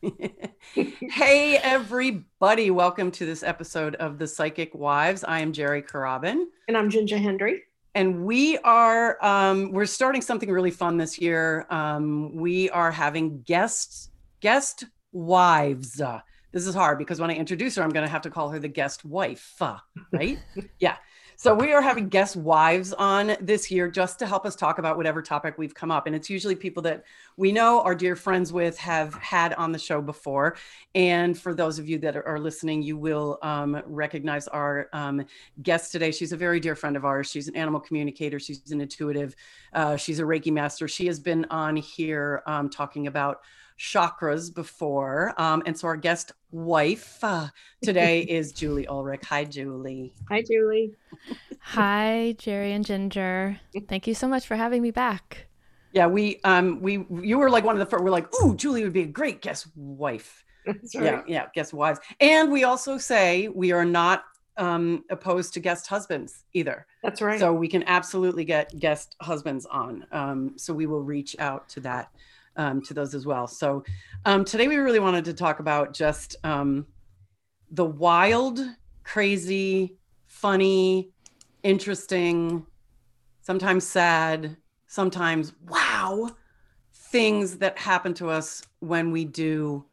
hey, everybody. Welcome to this episode of The Psychic Wives. I am Jerry Carabin. And I'm Ginger Hendry. And we are, um, we're starting something really fun this year. Um, we are having guests, guest wives. This is hard because when I introduce her, I'm going to have to call her the guest wife, right? yeah. So we are having guest wives on this year just to help us talk about whatever topic we've come up. And it's usually people that we know, are dear friends with, have had on the show before. And for those of you that are listening, you will um, recognize our um, guest today. She's a very dear friend of ours. She's an animal communicator. She's an intuitive. Uh, she's a Reiki master. She has been on here um, talking about chakras before. Um, and so our guest wife uh, today is Julie Ulrich. Hi, Julie. Hi, Julie. Hi, Jerry and Ginger. Thank you so much for having me back. Yeah, we um we you were like one of the first. We're like, ooh, Julie would be a great guest wife. Right. Yeah, yeah, guest wives. And we also say we are not um, opposed to guest husbands either. That's right. So we can absolutely get guest husbands on. Um, so we will reach out to that um, to those as well. So um, today we really wanted to talk about just um, the wild, crazy, funny, interesting, sometimes sad, sometimes wow things that happen to us when we do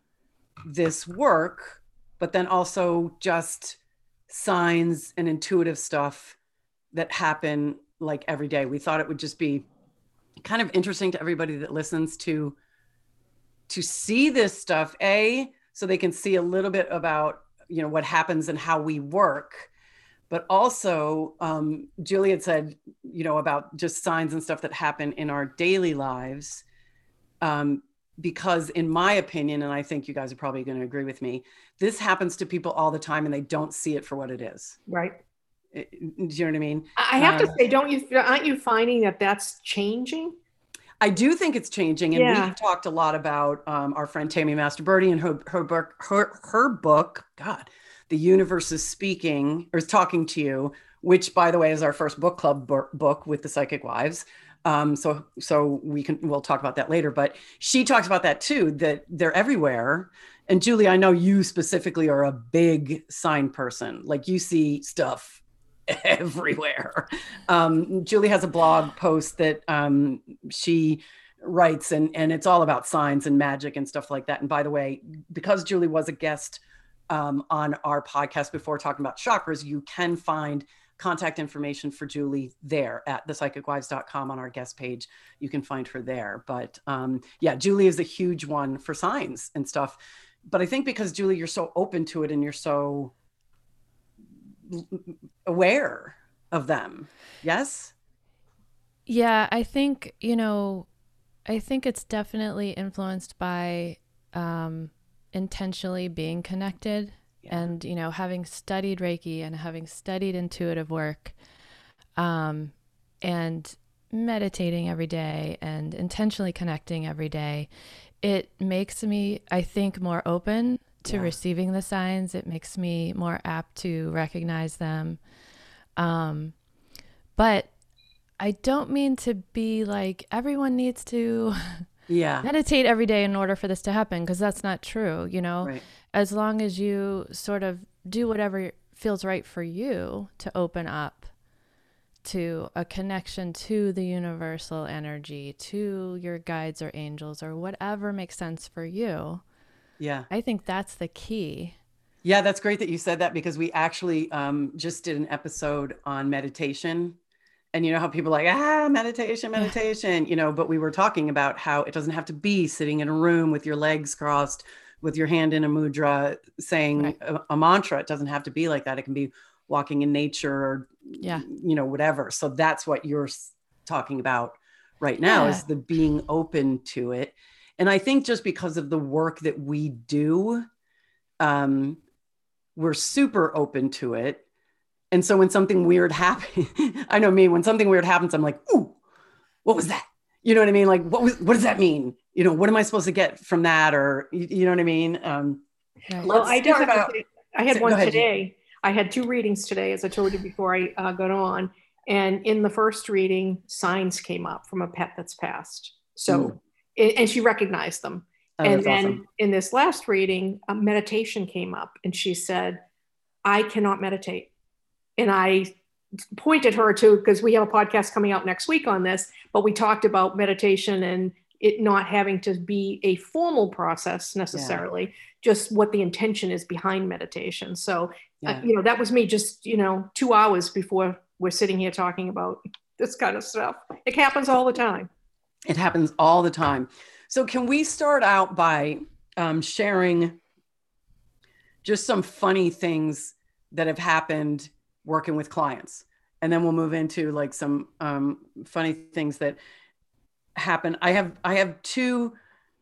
this work, but then also just signs and intuitive stuff that happen like every day. We thought it would just be kind of interesting to everybody that listens to to see this stuff a so they can see a little bit about you know what happens and how we work. But also um, juliet said you know about just signs and stuff that happen in our daily lives um, because in my opinion and i think you guys are probably going to agree with me this happens to people all the time and they don't see it for what it is. Right do you know what I mean? I have to uh, say, don't you aren't you finding that that's changing? I do think it's changing, and yeah. we've talked a lot about um, our friend Tammy Mastroberte and her her book her her book. God, the universe is speaking or is talking to you, which, by the way, is our first book club book with the Psychic Wives. Um, so so we can we'll talk about that later. But she talks about that too. That they're everywhere. And Julie, I know you specifically are a big sign person. Like you see stuff everywhere. Um, Julie has a blog post that um, she writes, and and it's all about signs and magic and stuff like that. And by the way, because Julie was a guest um, on our podcast before talking about chakras, you can find contact information for Julie there at thepsychicwives.com on our guest page. You can find her there. But um, yeah, Julie is a huge one for signs and stuff. But I think because Julie, you're so open to it and you're so aware of them. Yes? Yeah, I think, you know, I think it's definitely influenced by um, intentionally being connected yeah. and, you know, having studied Reiki and having studied intuitive work um, and meditating every day and intentionally connecting every day. It makes me, I think, more open to yeah. receiving the signs. It makes me more apt to recognize them. Um, but I don't mean to be like everyone needs to yeah meditate every day in order for this to happen because that's not true. You know, right. as long as you sort of do whatever feels right for you to open up to a connection to the universal energy, to your guides or angels or whatever makes sense for you yeah. I think that's the key. Yeah, that's great that you said that because we actually um, just did an episode on meditation. And you know how people are like, ah, meditation, meditation, you know, but we were talking about how it doesn't have to be sitting in a room with your legs crossed, with your hand in a mudra saying right. a, a mantra. It doesn't have to be like that. It can be walking in nature or, yeah, you know, whatever. So that's what you're talking about right now yeah. is the being open to it and I think just because of the work that we do, um, we're super open to it. And so when something weird happens, I know me, when something weird happens, I'm like, ooh, what was that? You know what I mean? Like, what was, what does that mean? You know, what am I supposed to get from that? Or, you, you know what I mean? Um, well, I did have, out, I had one today. I had two readings today, as I told you before I uh, got on. And in the first reading, signs came up from a pet that's passed. So mm and she recognized them. Oh, and then awesome. in this last reading, meditation came up, and she said, "I cannot meditate," and I pointed her to because we have a podcast coming out next week on this, but we talked about meditation and it not having to be a formal process necessarily, yeah. just what the intention is behind meditation. So, uh, yeah. uh, you know, that was me just, you know, two hours before we're sitting here talking about this kind of stuff. It happens all the time. It happens all the time. So, can we start out by um, sharing just some funny things that have happened working with clients? And then we'll move into like some um, funny things that happen. I have I have two.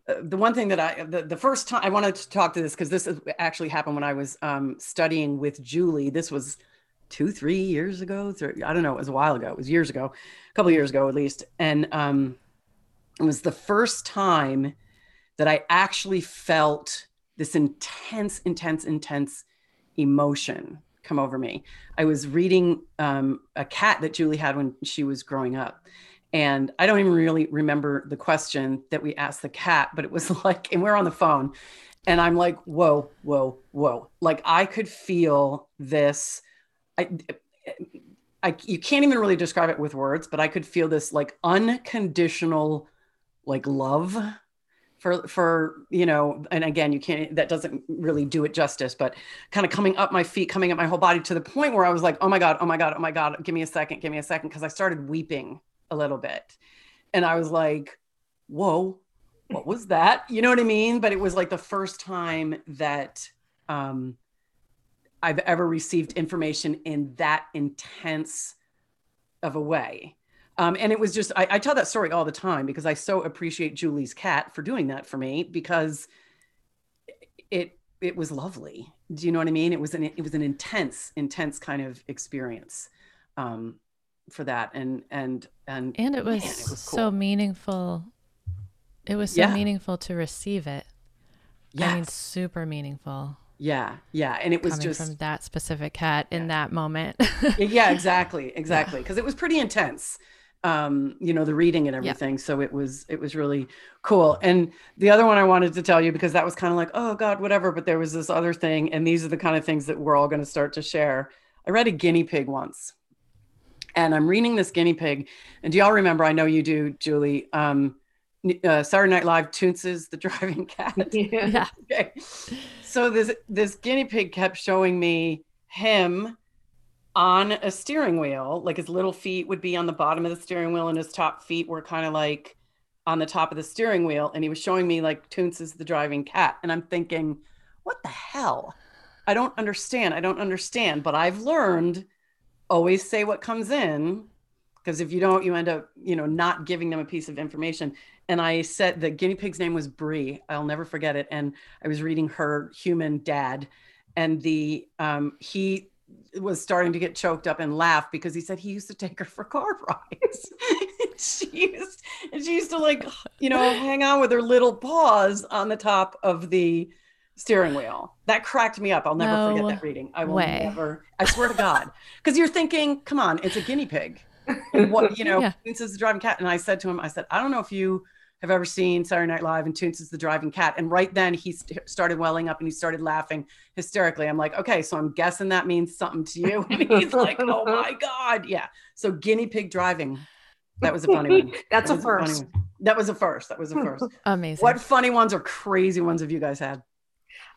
Uh, the one thing that I the, the first time I wanted to talk to this because this actually happened when I was um, studying with Julie. This was two three years ago. Three, I don't know. It was a while ago. It was years ago, a couple years ago at least. And um, it was the first time that I actually felt this intense, intense, intense emotion come over me. I was reading um, a cat that Julie had when she was growing up. And I don't even really remember the question that we asked the cat, but it was like, and we're on the phone. And I'm like, whoa, whoa, whoa. Like I could feel this. I, I, you can't even really describe it with words, but I could feel this like unconditional like love for for you know and again you can't that doesn't really do it justice but kind of coming up my feet coming up my whole body to the point where i was like oh my god oh my god oh my god give me a second give me a second because i started weeping a little bit. And i was like whoa what was that? You know what i mean? But it was like the first time that um i've ever received information in that intense of a way um, and it was just, I, I, tell that story all the time because I so appreciate Julie's cat for doing that for me because it, it was lovely. Do you know what I mean? It was an, it was an intense, intense kind of experience um, for that. And, and, and, and it was, man, it was cool. so meaningful. It was so yeah. meaningful to receive it. Yeah. I mean, super meaningful. Yeah, yeah, and it was just from that specific cat in that moment. yeah, exactly, exactly, because it was pretty intense um, you know, the reading and everything. So it was it was really cool. And the other one I wanted to tell you because that was kind of like, oh God, whatever. But there was this other thing, and these are the kind of things that we're all going to start to share. I read a guinea pig once, and I'm reading this guinea pig. And do y'all remember? I know you do, Julie. Um, uh, Saturday Night Live Toonces the driving cat. Yeah. okay. So this this guinea pig kept showing me him on a steering wheel. Like his little feet would be on the bottom of the steering wheel, and his top feet were kind of like on the top of the steering wheel. And he was showing me like Toonces the driving cat. And I'm thinking, what the hell? I don't understand. I don't understand. But I've learned always say what comes in because if you don't, you end up, you know, not giving them a piece of information. And I said the guinea pig's name was Bree. I'll never forget it. And I was reading her human dad, and the um, he was starting to get choked up and laugh because he said he used to take her for car rides. she used and she used to like, you know, hang on with her little paws on the top of the steering wheel. That cracked me up. I'll never no forget that reading. I will way. never. I swear to God, because you're thinking, come on, it's a guinea pig. What you know, yeah. this is the driving cat. And I said to him, I said, I don't know if you have ever seen Saturday Night Live and Toonces the driving cat. And right then he st- started welling up and he started laughing hysterically. I'm like, okay, so I'm guessing that means something to you. And he's like, oh my God. Yeah. So guinea pig driving. That was a funny one. That's that a first. A that was a first. That was a first. Amazing. What funny ones or crazy ones have you guys had?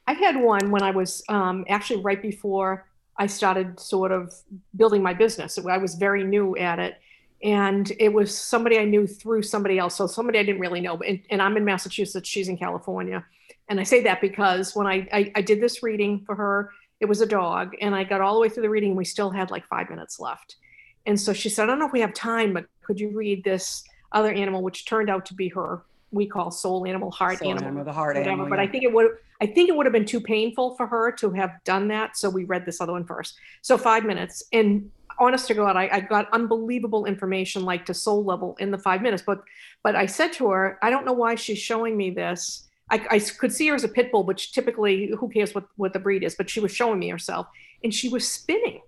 I had one when I was um, actually right before I started sort of building my business. I was very new at it and it was somebody I knew through somebody else. So somebody I didn't really know. And, and I'm in Massachusetts. She's in California. And I say that because when I, I, I did this reading for her, it was a dog, and I got all the way through the reading. And we still had like five minutes left. And so she said, I don't know if we have time, but could you read this other animal, which turned out to be her we call soul animal, heart soul animal, animal, the heart whatever. animal. But yeah. I think it would I think it would have been too painful for her to have done that. So we read this other one first. So five minutes. And honest to God, I, I, got unbelievable information like to soul level in the five minutes. But but I said to her, I don't know why she's showing me this. I, I could see her as a pit bull, which typically who cares what, what the breed is, but she was showing me herself. And she was spinning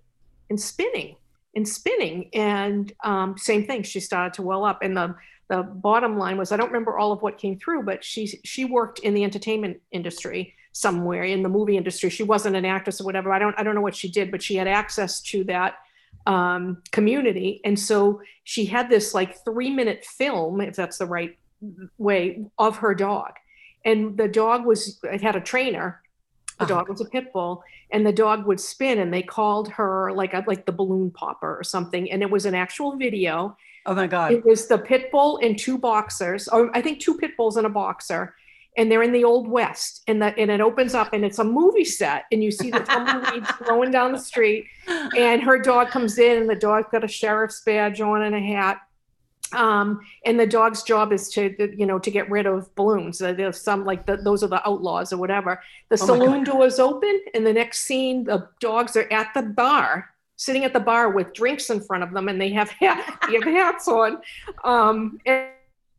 and spinning and spinning. And um, same thing, she started to well up. And the the bottom line was I don't remember all of what came through, but she she worked in the entertainment industry somewhere in the movie industry. She wasn't an actress or whatever. I don't I don't know what she did, but she had access to that um, community, and so she had this like three minute film, if that's the right way, of her dog, and the dog was it had a trainer. The dog was a pit bull, and the dog would spin, and they called her like like the balloon popper or something, and it was an actual video Oh my God. It was the pit bull and two boxers, or I think two pit bulls and a boxer. And they're in the old west, and that and it opens up, and it's a movie set, and you see the tumbleweeds flowing down the street, and her dog comes in, and the dog's got a sheriff's badge on and a hat, um, and the dog's job is to you know to get rid of balloons. There's some like the, those are the outlaws or whatever. The oh saloon doors open and the next scene the dogs are at the bar sitting at the bar with drinks in front of them and they have, hat, they have hats on. Um, and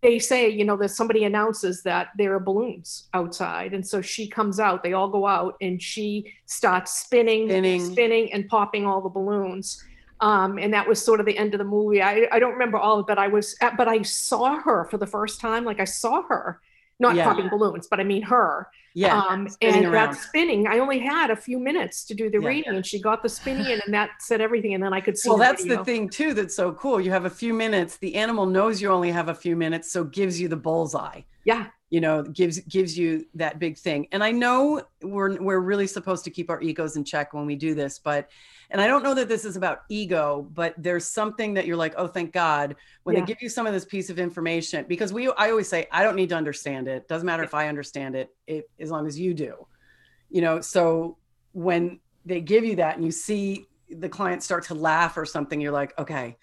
they say, you know, that somebody announces that there are balloons outside. And so she comes out, they all go out and she starts spinning, spinning, spinning and popping all the balloons. Um, and that was sort of the end of the movie. I, I don't remember all of it, but I was, but I saw her for the first time. Like I saw her, not yeah. popping balloons, but I mean her yeah. Um, and around. that spinning, I only had a few minutes to do the yeah. reading, and she got the spinning in, and that said everything. And then I could see. Well, that's video. the thing too. That's so cool. You have a few minutes. The animal knows you only have a few minutes, so gives you the bullseye. Yeah. You know, gives gives you that big thing. And I know we're we're really supposed to keep our egos in check when we do this, but and I don't know that this is about ego, but there's something that you're like, oh, thank God, when yeah. they give you some of this piece of information, because we, I always say, I don't need to understand it. Doesn't matter if I understand it, it as long as you do, you know. So when they give you that and you see the client start to laugh or something, you're like, okay,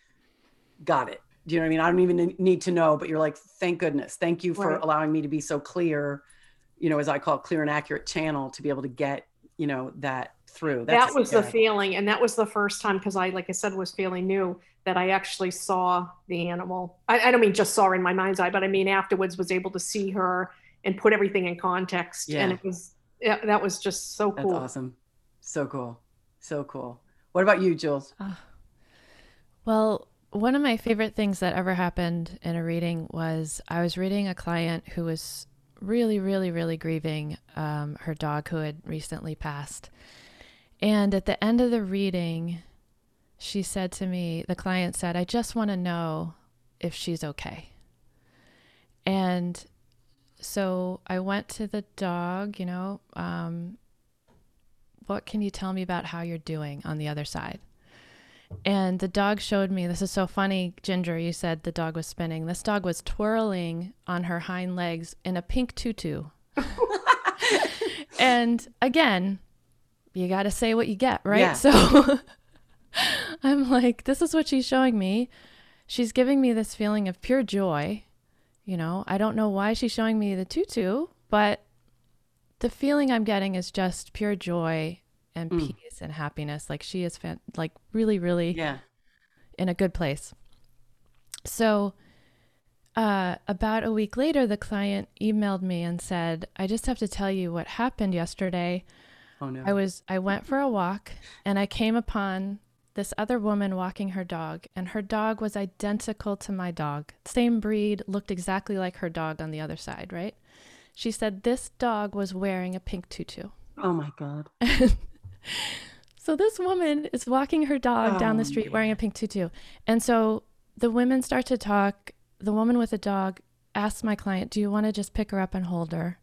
got it. Do you know what I mean? I don't even need to know, but you're like, thank goodness, thank you for right. allowing me to be so clear, you know, as I call it, clear and accurate channel to be able to get, you know, that through. That's that was good. the feeling. And that was the first time, because I, like I said, was feeling new that I actually saw the animal. I, I, don't mean just saw her in my mind's eye, but I mean afterwards was able to see her and put everything in context. Yeah. And it was, yeah, that was just so cool. That's awesome. So cool. So cool. What about you, Jules? Uh, well, one of my favorite things that ever happened in a reading was I was reading a client who was really, really, really grieving um, her dog who had recently passed. And at the end of the reading, she said to me, the client said, I just want to know if she's okay. And so I went to the dog, you know, um, what can you tell me about how you're doing on the other side? And the dog showed me this is so funny, Ginger. You said the dog was spinning. This dog was twirling on her hind legs in a pink tutu. and again, you got to say what you get, right? Yeah. So I'm like, this is what she's showing me. She's giving me this feeling of pure joy. You know, I don't know why she's showing me the tutu, but the feeling I'm getting is just pure joy and mm. peace and happiness. Like she is fan- like really, really yeah. in a good place. So uh, about a week later, the client emailed me and said, I just have to tell you what happened yesterday. Oh no. I was I went for a walk and I came upon this other woman walking her dog and her dog was identical to my dog. Same breed, looked exactly like her dog on the other side, right? She said this dog was wearing a pink tutu. Oh my god. so this woman is walking her dog oh, down the oh, street wearing a pink tutu. And so the women start to talk. The woman with the dog asks my client, "Do you want to just pick her up and hold her?"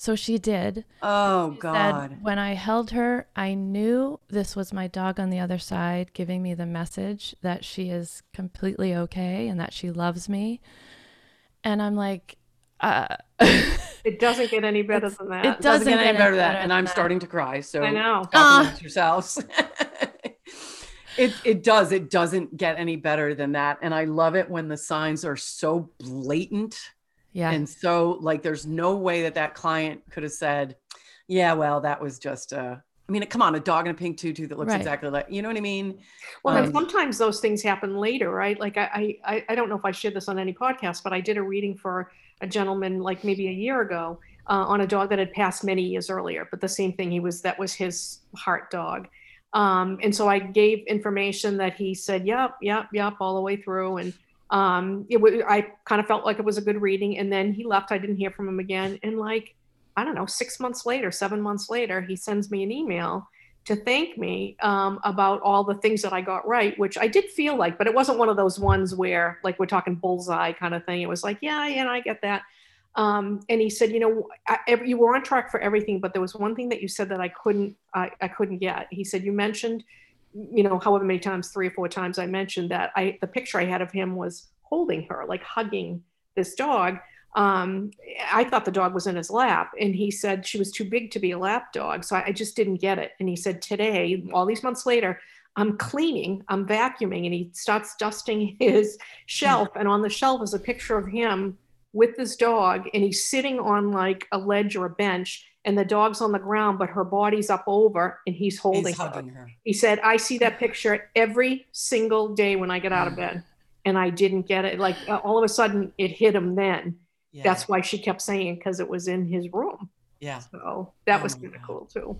So she did. Oh, she God. Said, when I held her, I knew this was my dog on the other side giving me the message that she is completely okay and that she loves me. And I'm like, uh, it doesn't get any better than that. It doesn't, doesn't get, any better than that. And I'm that. starting to cry. So I know. Uh. yourselves. it it does. It doesn't get any better than that. And I love it when the signs are so blatant yeah. And so, like, there's no way that that client could have said, yeah, well, that was just, a I mean, come on, a dog in a pink tutu that looks right. exactly like, you know what I mean? Well, um, and sometimes those things happen later, right? Like, I, I, I don't know if I shared this on any podcast, but I did a reading for a gentleman like maybe a year ago uh, on a dog that had passed many years earlier. But the same thing, he was that was his heart dog. Um, and so I gave information that he said, yep, yep, yep, all the way through. And Um, it w- I kind of felt like it was a good reading, and then he left. I didn't hear from him again, and like I don't know, six months later, seven months later, he sends me an email to thank me um, about all the things that I got right, which I did feel like, but it wasn't one of those ones where like we're talking bullseye kind of thing. It was like, yeah, yeah, I get that. Um, and he said, you know, I, every, you were on track for everything, but there was one thing that you said that I couldn't, I, I couldn't get. He said, you mentioned, you know, however many times, three or four times I mentioned that I, the picture I had of him was holding her, like hugging this dog um, I thought the dog was in his lap, and he said she was too big to be a lap dog. So I, I just didn't get it. And he said, Today, all these months later, I'm cleaning, I'm vacuuming, and he starts dusting his shelf. And on the shelf is a picture of him with this dog, and he's sitting on like a ledge or a bench, and the dog's on the ground, but her body's up over, and he's holding He's her. her. He said, I see that picture every single day when I get out of bed. And I didn't get it. Like uh, all of a sudden, it hit him then. Yeah. That's why she kept saying because it was in his room. yeah. So that Oh was kind of cool too.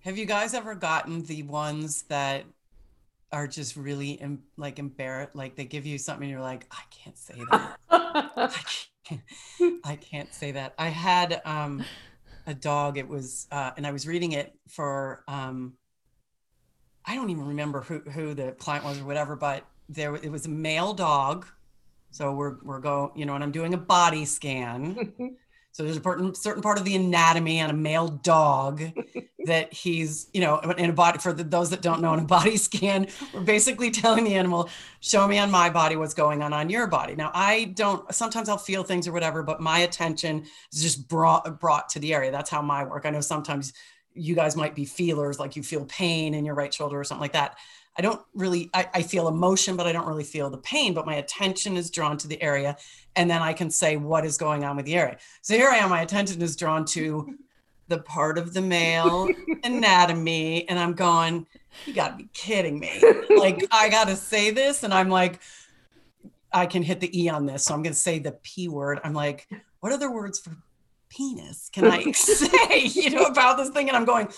Have you guys ever gotten the ones that are just really em- like embarrassed? Like they give you something and you're like, I can't say that. I can't, I can't say that. I had um, a dog. It was, uh, and I was reading it for, um, I don't even remember who, who the client was or whatever, but there it was a male dog. So we're we're going, you know, and I'm doing a body scan. So there's a certain certain part of the anatomy on a male dog that he's, you know, in a body for the, those that don't know, in a body scan, we're basically telling the animal, show me on my body what's going on on your body. Now I don't. Sometimes I'll feel things or whatever, but my attention is just brought brought to the area. That's how my work. I know sometimes you guys might be feelers, like you feel pain in your right shoulder or something like that. I don't really, I, I feel emotion, but I don't really feel the pain, but my attention is drawn to the area. And then I can say what is going on with the area. So here I am, my attention is drawn to the part of the male anatomy. And I'm going, you gotta be kidding me. Like, I gotta say this. And I'm like, I can hit the E on this. So I'm gonna say the P word. I'm like, what other words for penis can I say, you know, about this thing? And I'm going,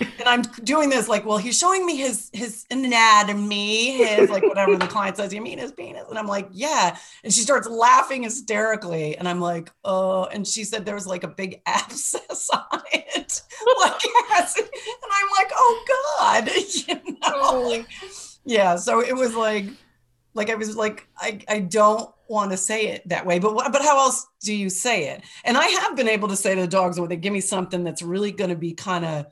and I'm doing this like, well, he's showing me his his anatomy, his like whatever the client says, you mean his penis? And I'm like, yeah. And she starts laughing hysterically. And I'm like, oh, and she said there was like a big abscess on it. Like, yes. and I'm like, oh God. You know, like, yeah. So it was like, like I was like, I, I don't want to say it that way, but but how else do you say it? And I have been able to say to the dogs when they give me something that's really going to be kind of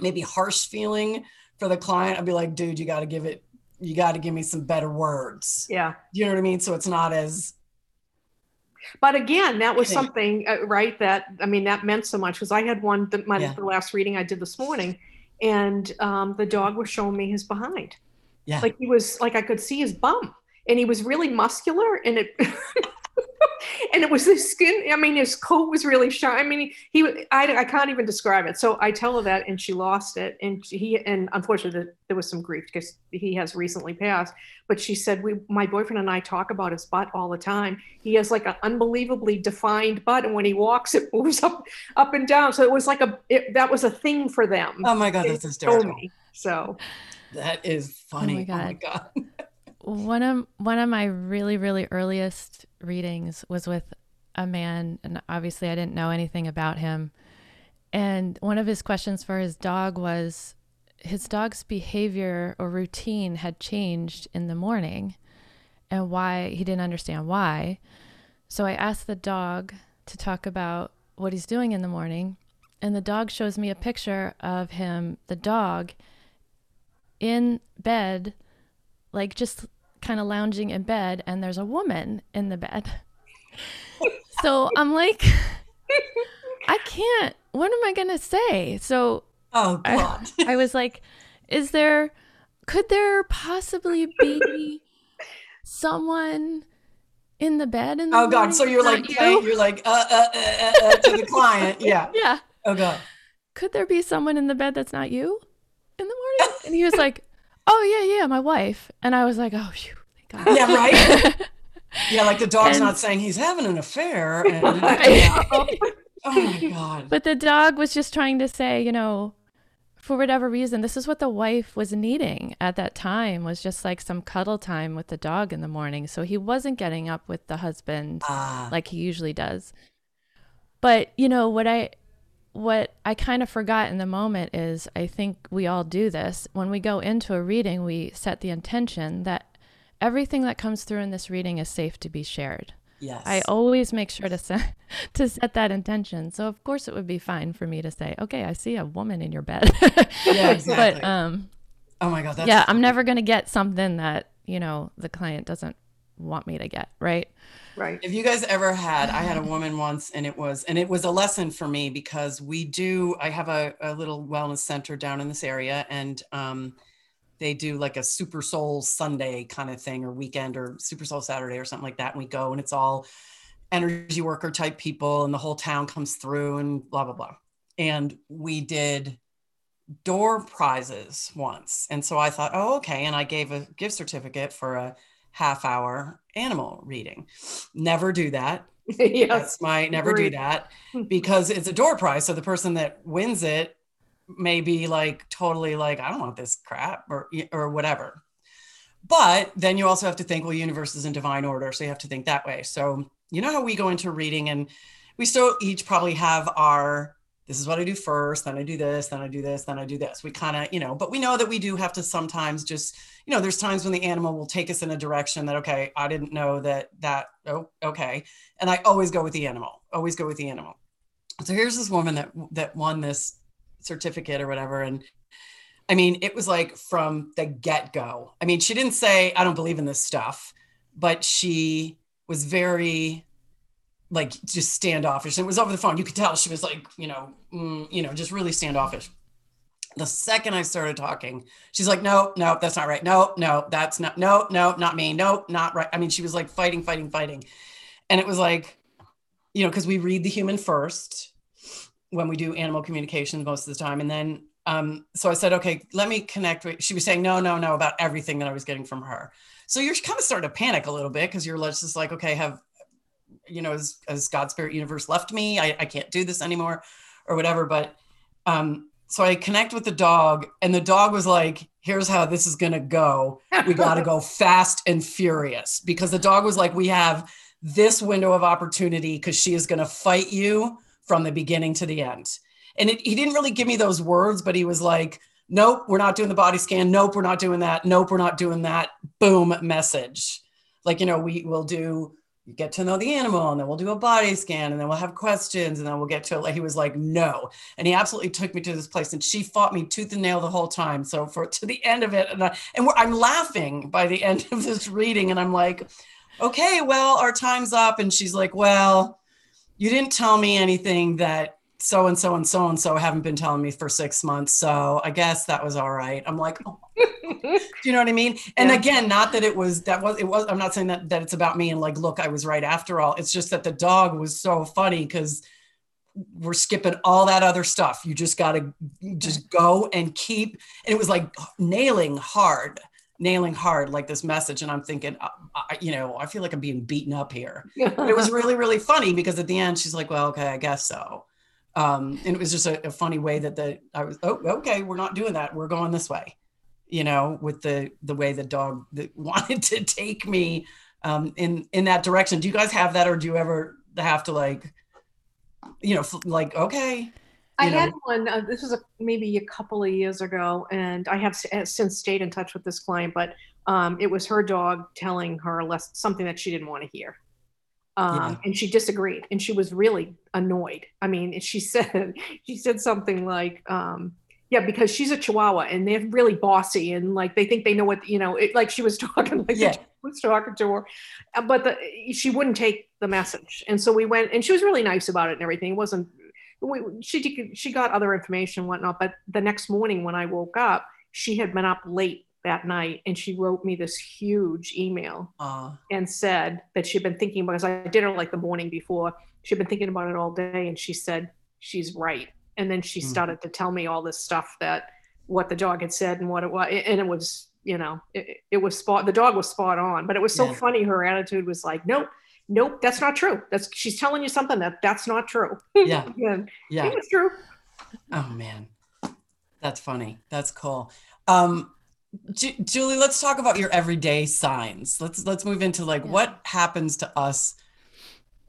maybe harsh feeling for the client, I'd be like, dude, you got to give it, you got to give me some better words. Yeah. You know what I mean? So it's not as But again, that was something, uh, right? That, I mean, that meant so much because I had one, that my Yeah. the last reading I did this morning, and um, the dog was showing me his behind. Yeah. Like he was, like I could see his bum and he was really muscular and it, and it was his skin. I mean, his coat was really shiny. I mean, he, he I, I can't even describe it. So I tell her that and she lost it. And he, and unfortunately there was some grief because he has recently passed, but she said, we, my boyfriend and I talk about his butt all the time. He has like an unbelievably defined butt. And when he walks, it moves up, up and down. So it was like a, it, that was a thing for them. oh my god, They that's told hysterical. me. So That is oh funny. Oh my God. god. one of one of my really really earliest readings was with a man and obviously I didn't know anything about him. And one of his questions for his dog was his dog's behavior or routine had changed in the morning and why he didn't understand why. So I asked the dog to talk about what he's doing in the morning and the dog shows me a picture of him the dog in bed like just kind of lounging in bed and there's a woman in the bed. so I'm like I can't what am I going to say? So Oh god. I was like is there could there possibly be someone in the bed in the Oh god. morning So you're like you? you're like uh, uh, uh, uh, uh, to the client. Yeah. Yeah. Oh god. Could there be someone in the bed that's not you in the morning? And he was like, "Oh yeah, yeah, my wife." And I was like, "Oh, phew, thank God." Yeah, right? Yeah, like the dog's And- not saying he's having an affair. And, oh my god. But the dog was just trying to say, you know, for whatever reason, this is what the wife was needing at that time was just like some cuddle time with the dog in the morning. So he wasn't getting up with the husband Ah. like he usually does. But, you know, what I what I kind of forgot in the moment is I think we all do this. When we go into a reading, we set the intention that everything that comes through in this reading is safe to be shared. Yes. I always make sure to set to set that intention. So of course it would be fine for me to say, "Okay, I see a woman in your bed." Yeah, exactly. but um oh my god, that's yeah, I'm never going to get something that, you know, the client doesn't want me to get, right? Right. If you guys ever had, I had a woman once and it was, and it was a lesson for me because we do, I have a, a little wellness center down in this area and um, they do like a Super Soul Sunday kind of thing or weekend or Super Soul Saturday or something like that. And we go and it's all energy worker type people and the whole town comes through and blah, blah, blah. And we did door prizes once. And so I thought, oh, okay. And I gave a gift certificate for a half hour animal reading. Never do that. yes. That's my never do that because it's a door prize. So the person that wins it may be like totally like, I don't want this crap or or whatever. But then you also have to think, well, universe is in divine order. So you have to think that way. So you know how we go into reading and we still each probably have our this is what I do first, then I do this, then I do this, then I do this. We kind of, you know, but we know that we do have to sometimes just, you know, there's times when the animal will take us in a direction that, okay, I didn't know that, that, oh, okay. And I always go with the animal, always go with the animal. So here's this woman that, that won this certificate or whatever. And I mean, it was like from the get go. I mean, she didn't say, I don't believe in this stuff, but she was very, like just standoffish. And it was over the phone. You could tell she was like, you know, mm, you know, just really standoffish. The second I started talking, she's like, no, no, that's not right. No, no, that's not, no, no, not me. No, not right. I mean, she was like fighting, fighting, fighting. And it was like, you know, because we read the human first when we do animal communications most of the time. And then, um, so I said, okay, let me connect with, she was saying, no, no, no, about everything that I was getting from her. So you're kind of starting to panic a little bit because you're just like, okay, have, you know, as, as God Spirit Universe left me, I, I can't do this anymore or whatever. But um, so I connect with the dog, and the dog was like, here's how this is going to go. We got to go fast and furious because the dog was like, we have this window of opportunity because she is going to fight you from the beginning to the end. And it, he didn't really give me those words, but he was like, nope, we're not doing the body scan. Nope, we're not doing that. Nope, we're not doing that. Boom, message. Like, you know, we will do you get to know the animal and then we'll do a body scan and then we'll have questions and then we'll get to it. Like he was like, no. And he absolutely took me to this place and she fought me tooth and nail the whole time. So for to the end of it, and, I, and I'm laughing by the end of this reading and I'm like, okay, well, our time's up. And she's like, well, you didn't tell me anything that so and so and so and so haven't been telling me for six months. So I guess that was all right. I'm like, oh. do you know what I mean? And Yeah. again, not that it was that was it was. I'm not saying that that it's about me and like, look, I was right after all. It's just that the dog was so funny because we're skipping all that other stuff. You just got to just go and keep. And it was like nailing hard, nailing hard like this message. And I'm thinking, I- you know, I feel like I'm being beaten up here but it was really really funny because at the end she's like well okay i guess so um and it was just a, a funny way that the i was oh okay we're not doing that we're going this way you know with the the way the dog that wanted to take me um in in that direction do you guys have that or do you ever have to like you know like okay I know. had one. Uh, this was a, maybe a couple of years ago, and I have s- uh, since stayed in touch with this client. But um, it was her dog telling her less, something that she didn't want to hear, um, Yeah. and she disagreed, and she was really annoyed. I mean, she said she said something like, um, "Yeah, because she's a Chihuahua, and they're really bossy, and like they think they know what you know." It, like she was talking like Yeah. was talking to her, Uh, but the, she wouldn't take the message, and so we went, and she was really nice about it and everything. It wasn't we, she she got other information and whatnot but the next morning when i woke up she had been up late that night and she wrote me this huge email uh and said that she'd been thinking because i did her like the morning before she'd been thinking about it all day and she said she's right and then she Mhm. started to tell me all this stuff that what the dog had said and what it was and it was you know it, it was spot the dog was spot on but it was so Yeah. funny her attitude was like nope nope that's not true that's she's telling you something that that's not true yeah yeah yeah it was true. oh man That's funny. That's cool. Um, Ju- Julie, let's talk about your everyday signs. Let's let's move into like Yeah. what happens to us,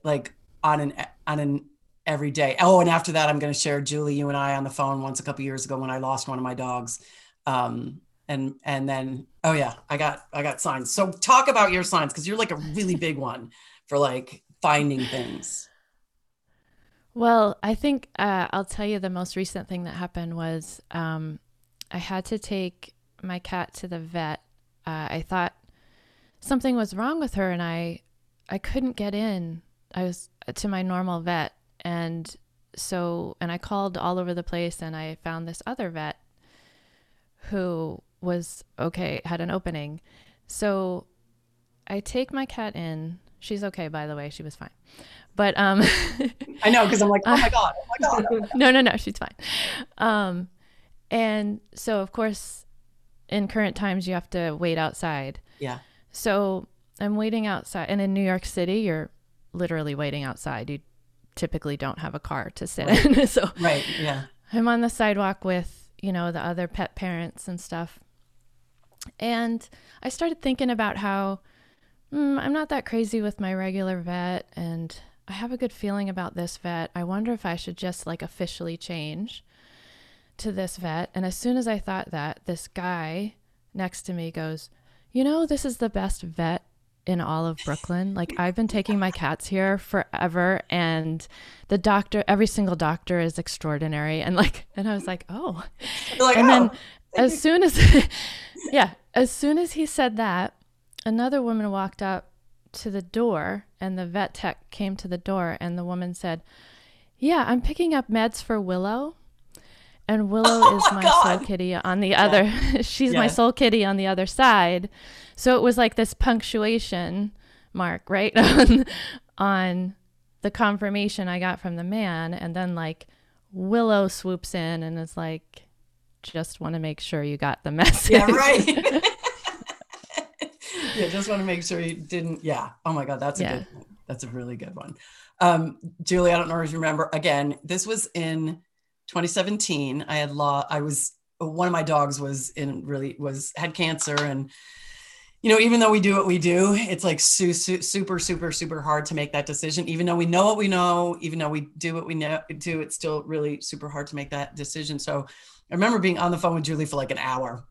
like on an on an everyday. Oh, and after that, I'm going to share Julie, you and I on the phone once a couple years ago when I lost one of my dogs, um, and and then oh yeah, I got I got signs. So talk about your signs because you're like a really big one for like finding things. Well, I think uh, I'll tell you the most recent thing that happened was um, I had to take my cat to the vet. Uh, I thought something was wrong with her, and I I couldn't get in. I was to my normal vet, and so and I called all over the place, and I found this other vet who was okay, had an opening. So I take my cat in. She's okay, by the way. She was fine. But um I know because I'm like, oh my god, oh my god. no, no, no, she's fine. Um, and so of course, in current times, you have to wait outside. Yeah. So I'm waiting outside, and in New York City, you're literally waiting outside. You typically don't have a car to sit in. so Right. Yeah. I'm on the sidewalk with, you know, the other pet parents and stuff. And I started thinking about how mm, I'm not that crazy with my regular vet and I have a good feeling about this vet. I wonder if I should just like officially change to this vet. And as soon as I thought that, this guy next to me goes, You know, this is the best vet in all of Brooklyn. Like, I've been taking my cats here forever, and the doctor, every single doctor is extraordinary. And like, and I was like, Oh. Like, And oh, then as soon as, yeah, as soon as he said that, another woman walked up to the door, and the vet tech came to the door, and the woman said, "Yeah, I'm picking up meds for Willow." And Willow Oh is my my God. soul kitty on the other. she's my Yeah. soul kitty on the other side. So it was like this punctuation mark, right? on, on the confirmation I got from the man. And then like Willow swoops in and is like, just want to make sure you got the message. Yeah, right. yeah, just want to make sure you didn't. Yeah. Oh my God, that's a Yeah. good. One. That's a really good one. Um, Julie, I don't know if you remember. Again, this was in 2017. I had law. I was one of my dogs was in really was had cancer and. You know, even though we do what we do, it's like su- su- super, super, super hard to make that decision. Even though we know what we know, even though we do what we know, do, it's still really super hard to make that decision. So, I remember being on the phone with Julie for like an hour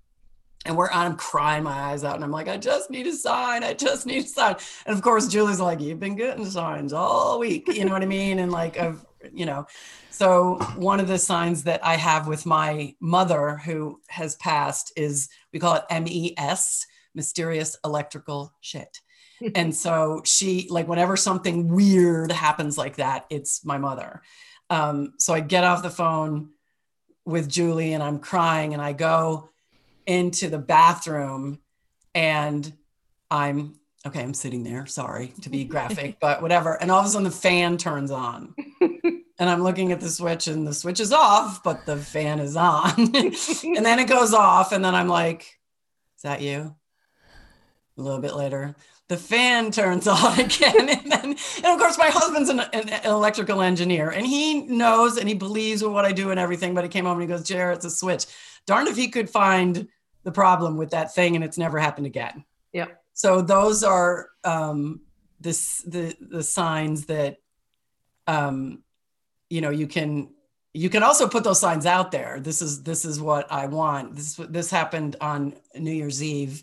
and we're I'm crying my eyes out and I'm like, I just need a sign. I just need a sign. And of course, Julie's like, You've been getting signs all week. You know what I mean? And like of you know, so one of the signs that I have with my mother who has passed is we call it MES, mysterious electrical shit. and so she like whenever something weird happens like that, it's my mother. Um, so I get off the phone with Julie and I'm crying and I go into the bathroom and I'm okay, I'm sitting there, sorry to be graphic, but whatever. And all of a sudden the fan turns on. And I'm looking at the switch and the switch is off, but the fan is on. and then it goes off. And then I'm like, is that you? A little bit later, the fan turns on again. And then, and of course, my husband's an, an electrical engineer and he knows and he believes what I do and everything. But he came home and he goes, Jared, it's a switch. Darned if he could find the problem with that thing and it's never happened again. Yep. So those are um, this, the, the signs that, um, you know, you can, you can also put those signs out there. This is, this is what I want. This, this happened on New Year's Eve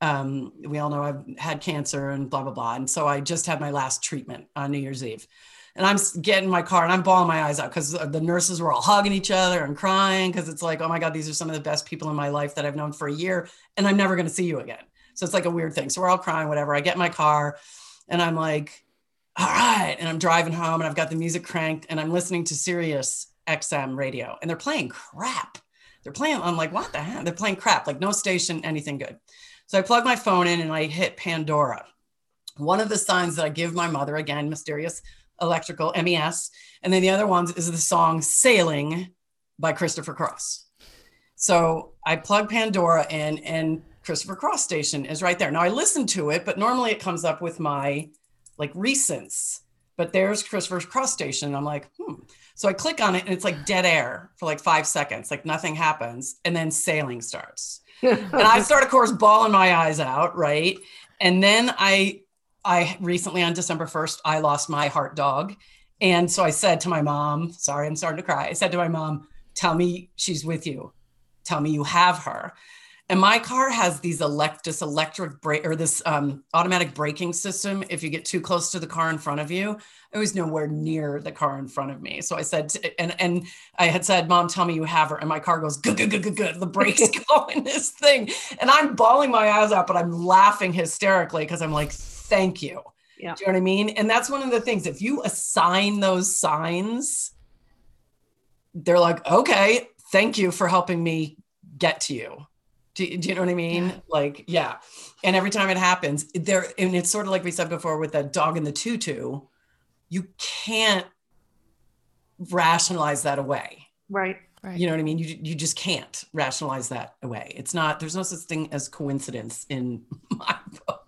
um, we all know I've had cancer and blah blah blah. And so I just had my last treatment on New Year's Eve, and I'm getting in my car and I'm bawling my eyes out because the nurses were all hugging each other and crying because it's like, oh my god, these are some of the best people in my life that I've known for a year, and I'm never going to see you again. So it's like a weird thing. So we're all crying, whatever. I get my car, and I'm like, all right, and I'm driving home, and I've got the music cranked, and I'm listening to Sirius XM radio, and they're playing crap. They're playing. I'm like, what the heck? They're playing crap. Like no station, anything good. So I plug my phone in and I hit Pandora. One of the signs that I give my mother, again, mysterious electrical MES. And then the other ones is the song Sailing by Christopher Cross. So I plug Pandora in and Christopher Cross station is right there. Now I listen to it, but normally it comes up with my like recents. But there's Christopher Cross station. And I'm like, hmm. So I click on it and it's like dead air for like five seconds, like nothing happens. And then sailing starts. and I start, of course, bawling my eyes out, right? And then I I recently on December 1st, I lost my heart dog. And so I said to my mom, sorry, I'm starting to cry. I said to my mom, tell me she's with you. Tell me you have her. And my car has these elect this electric brake or this um, automatic braking system. If you get too close to the car in front of you, I was nowhere near the car in front of me. So I said, and and I had said, "Mom, tell me you have her." And my car goes, "Good, good, good, good, good." The brakes go in this thing, and I'm bawling my eyes out, but I'm laughing hysterically because I'm like, "Thank you." Yeah. Do you know what I mean? And that's one of the things. If you assign those signs, they're like, "Okay, thank you for helping me get to you." Do, do, you know what I mean? Yeah. Like, yeah. And every time it happens, there, and it's sort of like we said before with that dog in the tutu, you can't rationalize that away. Right. Right. You know what I mean? You you just can't rationalize that away. It's not. There's no such thing as coincidence in my book.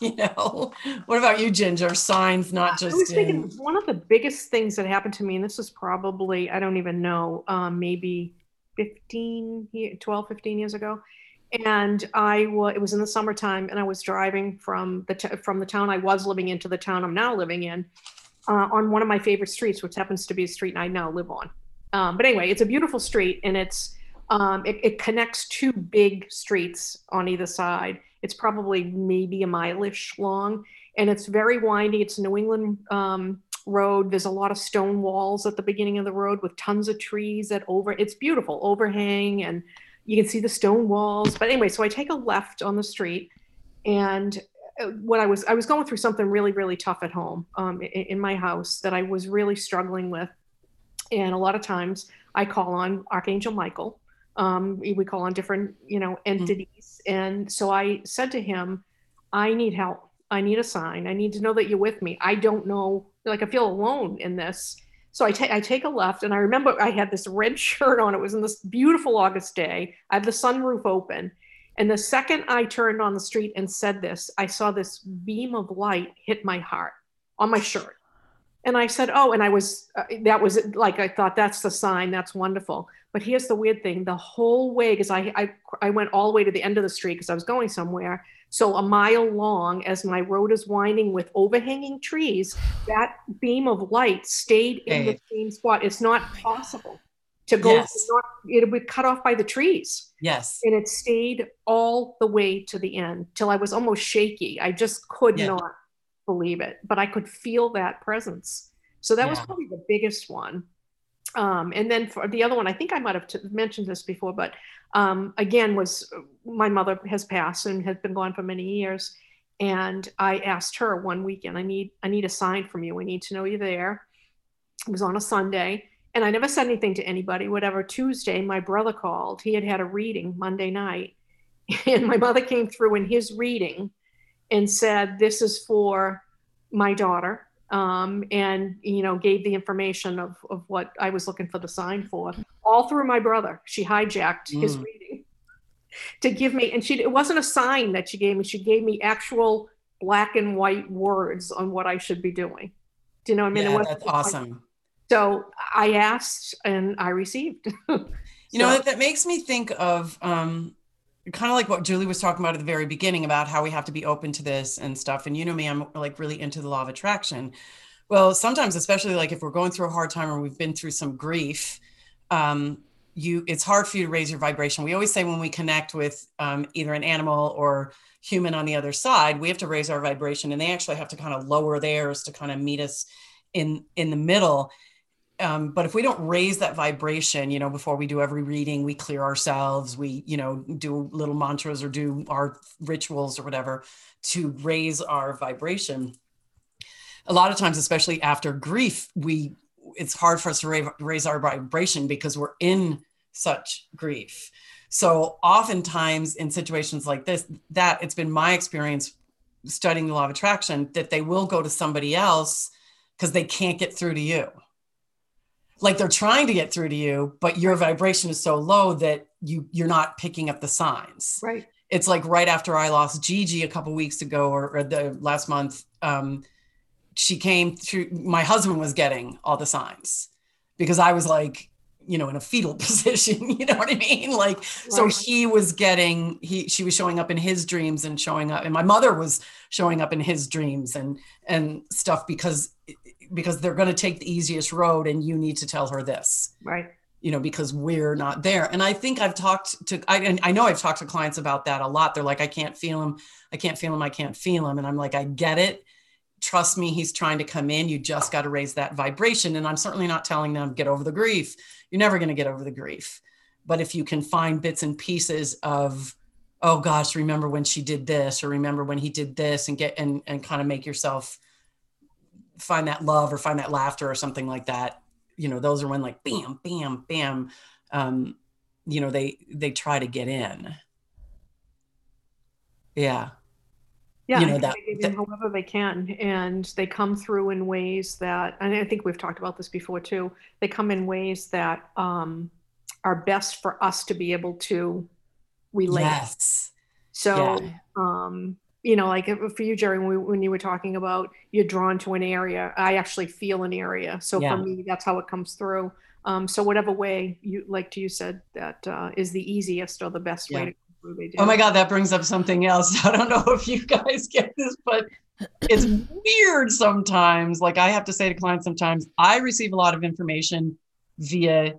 You know. What about you, Ginger? Signs, not just. I was thinking in... one of the biggest things that happened to me, and this is probably I don't even know, um, maybe 15, 12, 15 years ago. And I was, it was in the summertime and I was driving from the, t- from the town I was living into the town I'm now living in uh, on one of my favorite streets, which happens to be a street I now live on. Um, but anyway, it's a beautiful street and it's, um, it, it, connects two big streets on either side. It's probably maybe a mileish long and it's very windy. It's New England um, road. There's a lot of stone walls at the beginning of the road with tons of trees that over. It's beautiful overhang, and you can see the stone walls. But anyway, so I take a left on the street, and uh, what I was I was going through something really really tough at home um, in, in my house that I was really struggling with, and a lot of times I call on Archangel Michael. Um, we call on different you know mm-hmm. entities, mm-hmm. and so I said to him, I need help. I need a sign. I need to know that you're with me. I don't know like I feel alone in this. So I take I take a left, and I remember I had this red shirt on. It was in this beautiful August day. I had the sunroof open, and the second I turned on the street and said this, I saw this beam of light hit my heart on my shirt, and I said, "Oh!" And I was uh, that was like I thought that's the sign. That's wonderful. But here's the weird thing: the whole way, because I, I I went all the way to the end of the street because I was going somewhere. So a mile long, as my road is winding with overhanging trees, that beam of light stayed in the same spot. It's not oh possible to go. Yes. Not, it would be cut off by the trees. Yes. And it stayed all the way to the end till I was almost shaky. I just could yeah. not believe it, but I could feel that presence. So that yeah. was probably the biggest one. Um, and then for the other one, I think I might have t- mentioned this before, but um, again, was my mother has passed and has been gone for many years. And I asked her one weekend, I need, I need a sign from you. I need to know you're there. It was on a Sunday. And I never said anything to anybody. Whatever Tuesday, my brother called. He had had a reading Monday night. And my mother came through in his reading and said, This is for my daughter um, and you know gave the information of, of what I was looking for the sign for all through my brother. She hijacked mm. his reading to give me, and she it wasn't a sign that she gave me. She gave me actual black and white words on what I should be doing. Do you know what I mean? Yeah, that's awesome. So I asked and I received. you so. know that, that makes me think of um, kind of like what Julie was talking about at the very beginning about how we have to be open to this and stuff. And you know me, I'm like really into the law of attraction. Well, sometimes, especially like if we're going through a hard time or we've been through some grief, um, you it's hard for you to raise your vibration. We always say when we connect with um, either an animal or human on the other side, we have to raise our vibration, and they actually have to kind of lower theirs to kind of meet us in in the middle um, but if we don't raise that vibration you know before we do every reading we clear ourselves we you know do little mantras or do our rituals or whatever to raise our vibration. A lot of times especially after grief we it's hard for us to raise our vibration because we're in such grief. So oftentimes in situations like this that it's been my experience studying the law of attraction that they will go to somebody else because they can't get through to you like they're trying to get through to you but your vibration is so low that you you're not picking up the signs right it's like right after i lost gigi a couple weeks ago or, or the last month um, she came through my husband was getting all the signs because I was like, you know, in a fetal position, you know what I mean? Like, right. so he was getting, he, she was showing up in his dreams and showing up, and my mother was showing up in his dreams and, and stuff because, because they're going to take the easiest road and you need to tell her this. Right. You know, because we're not there. And I think I've talked to, I, and I know I've talked to clients about that a lot. They're like, I can't feel him. I can't feel him. I can't feel him. And I'm like, I get it trust me, he's trying to come in. You just got to raise that vibration. And I'm certainly not telling them, get over the grief. You're never going to get over the grief. But if you can find bits and pieces of, oh gosh, remember when she did this, or remember when he did this, and get and and kind of make yourself find that love or find that laughter or something like that. You know, those are when like bam, bam, bam. Um, you know, they they try to get in. Yeah yeah, you know, that, that, however they can, and they come through in ways that, and I think we've talked about this before too. They come in ways that um, are best for us to be able to relate. Yes. So, yeah. um, you know, like for you, Jerry, when, we, when, you were talking about you're drawn to an area, I actually feel an area. So yeah. for me, that's how it comes through. Um, so whatever way you like, to, you said that uh, is the easiest or the best yeah. way to do. Oh my God, that brings up something else. I don't know if you guys get this, but it's weird sometimes. Like I have to say to clients sometimes, I receive a lot of information via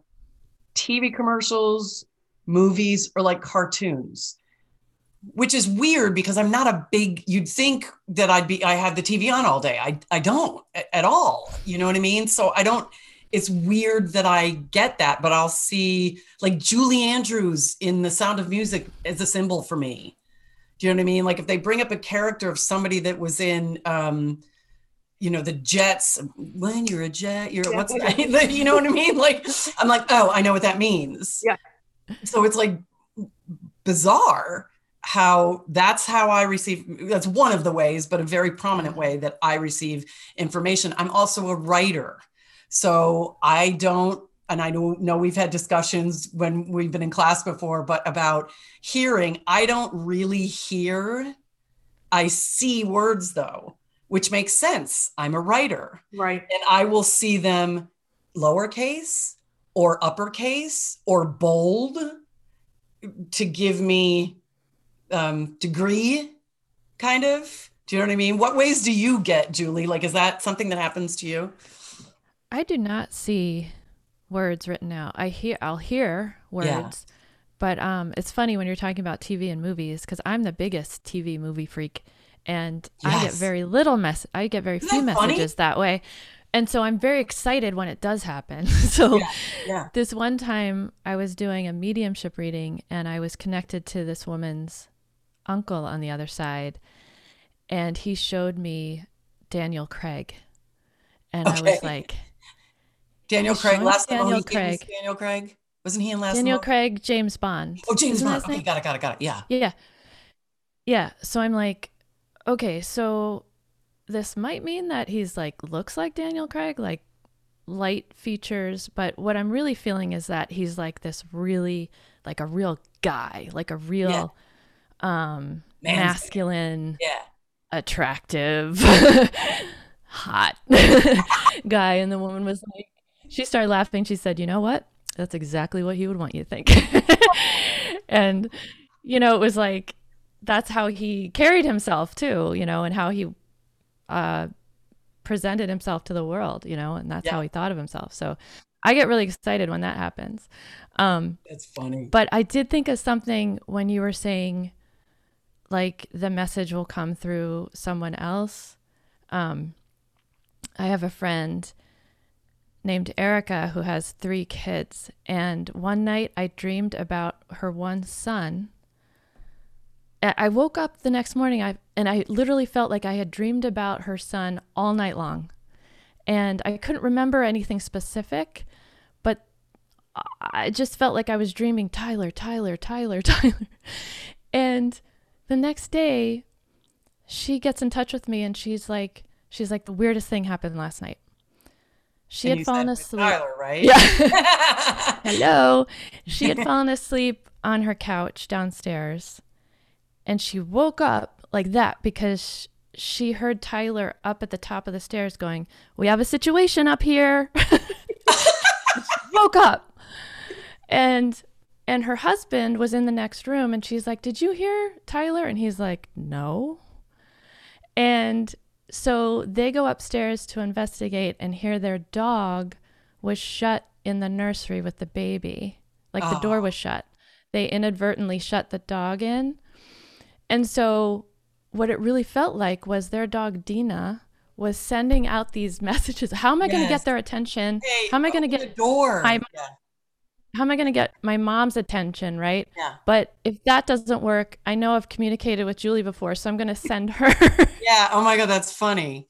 TV commercials, movies, or like cartoons, which is weird because I'm not a big, you'd think that I'd be, I have the TV on all day. I, I don't at all. You know what I mean? So I don't, it's weird that I get that, but I'll see like Julie Andrews in The Sound of Music as a symbol for me. Do you know what I mean? Like if they bring up a character of somebody that was in, um, you know, the Jets. When you're a Jet, you're yeah, what's that? you know what I mean? Like I'm like, oh, I know what that means. Yeah. So it's like bizarre how that's how I receive. That's one of the ways, but a very prominent way that I receive information. I'm also a writer. So I don't, and I know, we've had discussions when we've been in class before, but about hearing, I don't really hear. I see words though, which makes sense. I'm a writer. Right. And I will see them lowercase or uppercase or bold to give me um, degree, kind of. Do you know what I mean? What ways do you get, Julie? Like, is that something that happens to you? I do not see words written out. I hear I'll hear words. Yeah. But um, it's funny when you're talking about TV and movies because I'm the biggest TV movie freak, and yes. I get very little mess. I get very Isn't few that messages that way, and so I'm very excited when it does happen. so yeah. Yeah. this one time I was doing a mediumship reading, and I was connected to this woman's uncle on the other side, and he showed me Daniel Craig, and okay. I was like Daniel Craig. Last oh, Daniel Craig. Daniel Craig. Wasn't he in last? Daniel Craig, James Bond. Oh, James Isn't Bond. Okay, got it, got it, got it. Yeah. Yeah. Yeah. So I'm like, okay, so this might mean that he's like looks like Daniel Craig, like light features, but what I'm really feeling is that he's like this really like a real guy, like a real yeah. Um masculine, yeah. attractive, hot guy and the woman was like she started laughing. She said, "You know what? That's exactly what he would want you to think." and you know, it was like that's how he carried himself too, you know, and how he uh presented himself to the world, you know, and that's yeah. how he thought of himself. So I get really excited when that happens. Um That's funny. But I did think of something when you were saying like the message will come through someone else. Um I have a friend named Erica who has three kids. And one night I dreamed about her one son. I woke up the next morning I, and I literally felt like I had dreamed about her son all night long. And I couldn't remember anything specific, but I just felt like I was dreaming Tyler, Tyler, Tyler, Tyler. And the next day, she gets in touch with me and she's like, she's like, the weirdest thing happened last night. She and had fallen asleep. Tyler, right? Yeah. Hello. She had fallen asleep on her couch downstairs. And she woke up like that because she heard Tyler up at the top of the stairs going, We have a situation up here. woke up. And and her husband was in the next room and she's like, "Did you hear Tyler?" And he's like, "No." And so they go upstairs to investigate and hear their dog was shut in the nursery with the baby. Like the door Oh. was shut. They inadvertently shut the dog in. And so what it really felt like was their dog Dina was sending out these messages. How am I going to get their attention? Hey, How am I going to get the door? I'm- yeah. How am I going to get my mom's attention, right? Yeah. But if that doesn't work, I know I've communicated with Julie before, so I'm going to send her. Yeah. Oh my God, that's funny.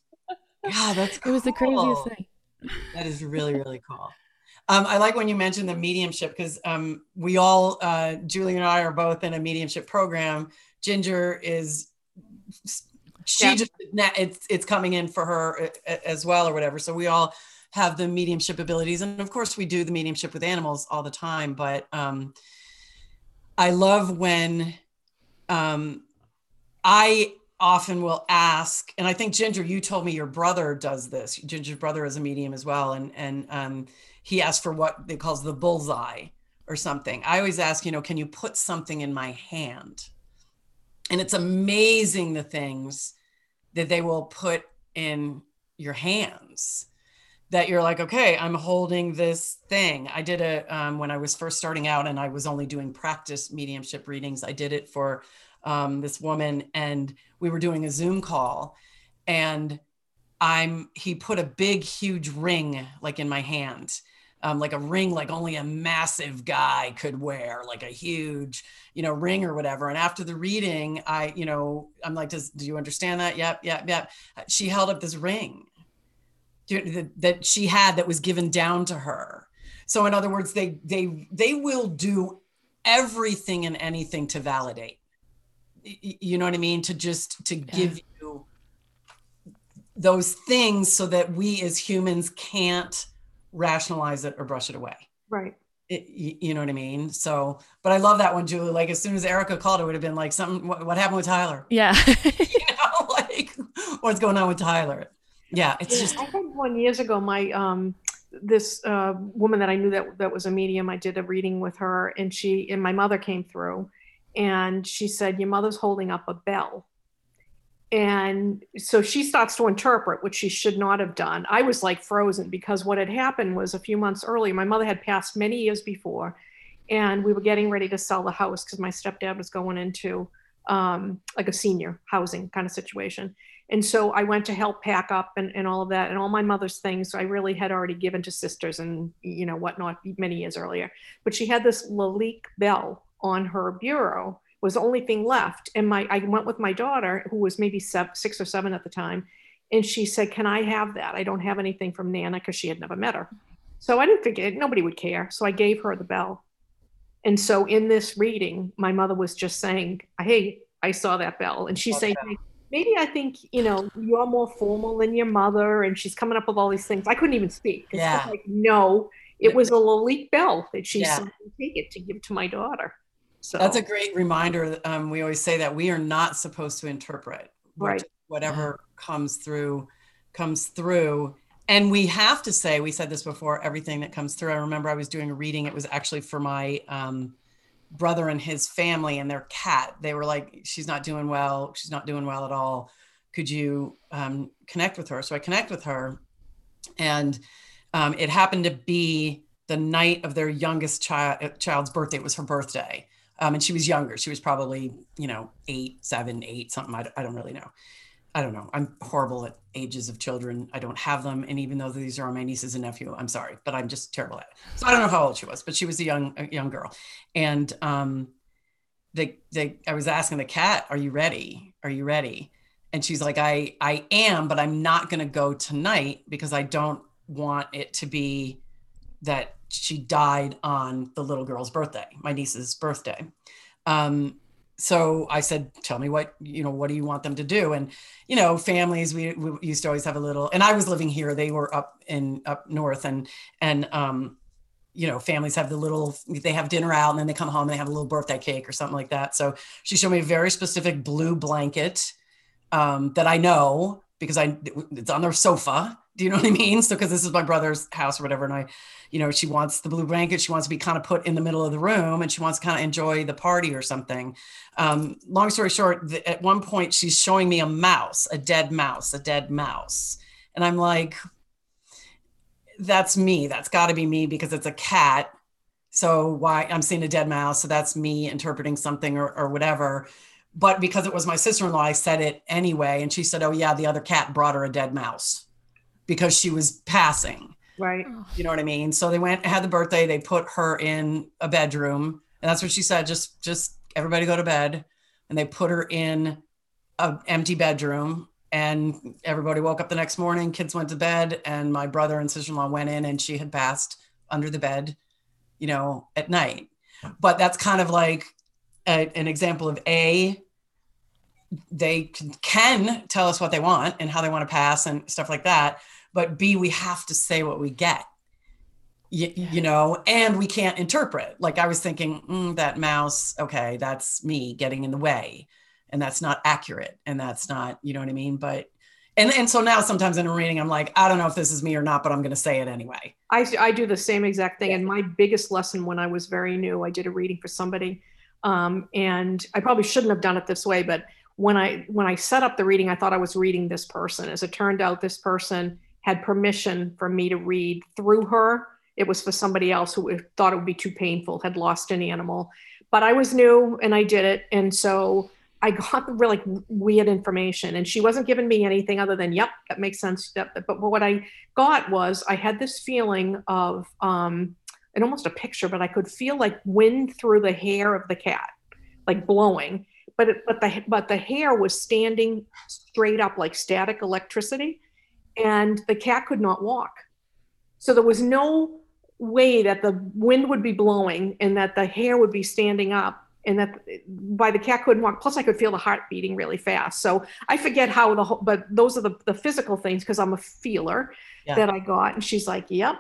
Yeah, that's it was the craziest thing. That is really, really cool. Um, I like when you mentioned the mediumship because um, we all, uh, Julie and I are both in a mediumship program. Ginger is, she Yeah. just, it's, it's coming in for her uh, as well or whatever. So we all have the mediumship abilities. And of course, we do the mediumship with animals all the time. But um, I love when um, I often will ask, and I think Ginger, you told me your brother does this. Ginger's brother is a medium as well, and and um, he asked for what they calls the bullseye or something. I always ask, you know, can you put something in my hand? And it's amazing the things that they will put in your hands. That you're like, okay, I'm holding this thing. I did it um, when I was first starting out, and I was only doing practice mediumship readings. I did it for um, this woman and we were doing a zoom call and i'm he put a big huge ring like in my hand um, like a ring like only a massive guy could wear like a huge you know ring or whatever and after the reading i you know i'm like does do you understand that yep yep yep she held up this ring that- that she had that was given down to her. So in other words they they they will do everything and anything to validate. You know what i mean? To just to give you those things so that we as humans can't rationalize it or brush it away. Right. it, you know what i mean? So but i love that one julie. Like as soon as erica called it would have been like something what, what happened with tyler? Yeah. you know like what's going on with tyler yeah it's just I had one years ago. My um, this uh, woman that I knew that that was a medium. I did a reading with her, and she and my mother came through, and she said, "Your mother's holding up a bell." And so she starts to interpret, which she should not have done. I was like frozen because what had happened was a few months earlier, my mother had passed many years before, and we were getting ready to sell the house because my stepdad was going into um, like a senior housing kind of situation. And so I went to help pack up and, and all of that and all my mother's things I really had already given to sisters and you know whatnot many years earlier. But she had this Lalique bell on her bureau was the only thing left. And my I went with my daughter who was maybe seven, six or seven at the time, and she said, "Can I have that? I don't have anything from Nana because she had never met her." So I didn't figure nobody would care. So I gave her the bell. And so in this reading, my mother was just saying, "Hey, I saw that bell," and she's saying, maybe I think, you know, you're more formal than your mother. And she's coming up with all these things. I couldn't even speak. Yeah. like, no, it was a Lalique bell that she Yeah. said, take it to give to my daughter. So That's a great reminder. Um, we always say that we are not supposed to interpret Right. whatever comes through, comes through. And we have to say, we said this before, everything that comes through. I remember I was doing a reading. It was actually for my um, brother and his family and their cat. They were like, she's not doing well. She's not doing well at all. Could you um, connect with her? So I connect with her. And um, it happened to be the night of their youngest child, child's birthday. It was her birthday um, and she was younger. She was probably, you know, eight, seven, eight, something. I, I don't really know. I don't know. I'm horrible at ages of children. I don't have them. And even though these are my nieces and nephew, I'm sorry, but I'm just terrible at it. So I don't know how old she was, but she was a young, a young girl. And um, they, they, I was asking the cat, are you ready? Are you ready? And she's like, I, I am, but I'm not going to go tonight because I don't want it to be that she died on the little girl's birthday, my niece's birthday. Um, so I said, tell me what, you know, what do you want them to do? And, you know, families, we, we used to always have a little, and I was living here, they were up in, up North and, and, um, you know, families have the little, they have dinner out and then they come home and they have a little birthday cake or something like that. So she showed me a very specific blue blanket um, that I know because I, it's on their sofa Do you know what I mean? So, because this is my brother's house or whatever, and I, you know, she wants the blue blanket. She wants to be kind of put in the middle of the room, and she wants to kind of enjoy the party or something. Um, long story short, the, at one point she's showing me a mouse, a dead mouse, a dead mouse, and I'm like, "That's me. That's got to be me because it's a cat." So why I'm seeing a dead mouse, so that's me interpreting something or, or whatever but because it was my sister-in-law i said it anyway and she said oh yeah the other cat brought her a dead mouse because she was passing. Right. You know what i mean? So they went had the birthday they put her in a bedroom and that's what she said just just everybody go to bed. And they put her in a empty bedroom and everybody woke up the next morning kids went to bed and my brother and sister-in-law went in and she had passed under the bed you know at night. But that's kind of like a, an example of a they can tell us what they want and how they want to pass and stuff like that but b we have to say what we get. You, you know and we can't interpret. Like i was thinking mm, that mouse okay that's me getting in the way. And that's not accurate and that's not you know what i mean? But and and so now sometimes in a reading i'm like i don't know if this is me or not but i'm going to say it anyway. I, I do the same exact thing. And my biggest lesson when i was very new i did a reading for somebody um, and I probably shouldn't have done it this way, but when I when I set up the reading, I thought I was reading this person. As it turned out, this person had permission for me to read through her. It was for somebody else who thought it would be too painful, had lost an animal. But I was new and I did it. And so I got the really weird information. And she wasn't giving me anything other than, yep, that makes sense. But, but what I got was I had this feeling of um, and almost a picture, but I could feel like wind through the hair of the cat, like blowing. But it, but the but the hair was standing straight up like static electricity, and the cat could not walk. So there was no way that the wind would be blowing and that the hair would be standing up and that by the cat couldn't walk plus i could feel the heart beating really fast so i forget how the whole but those are the, the physical things because i'm a feeler yeah. that i got and she's like yep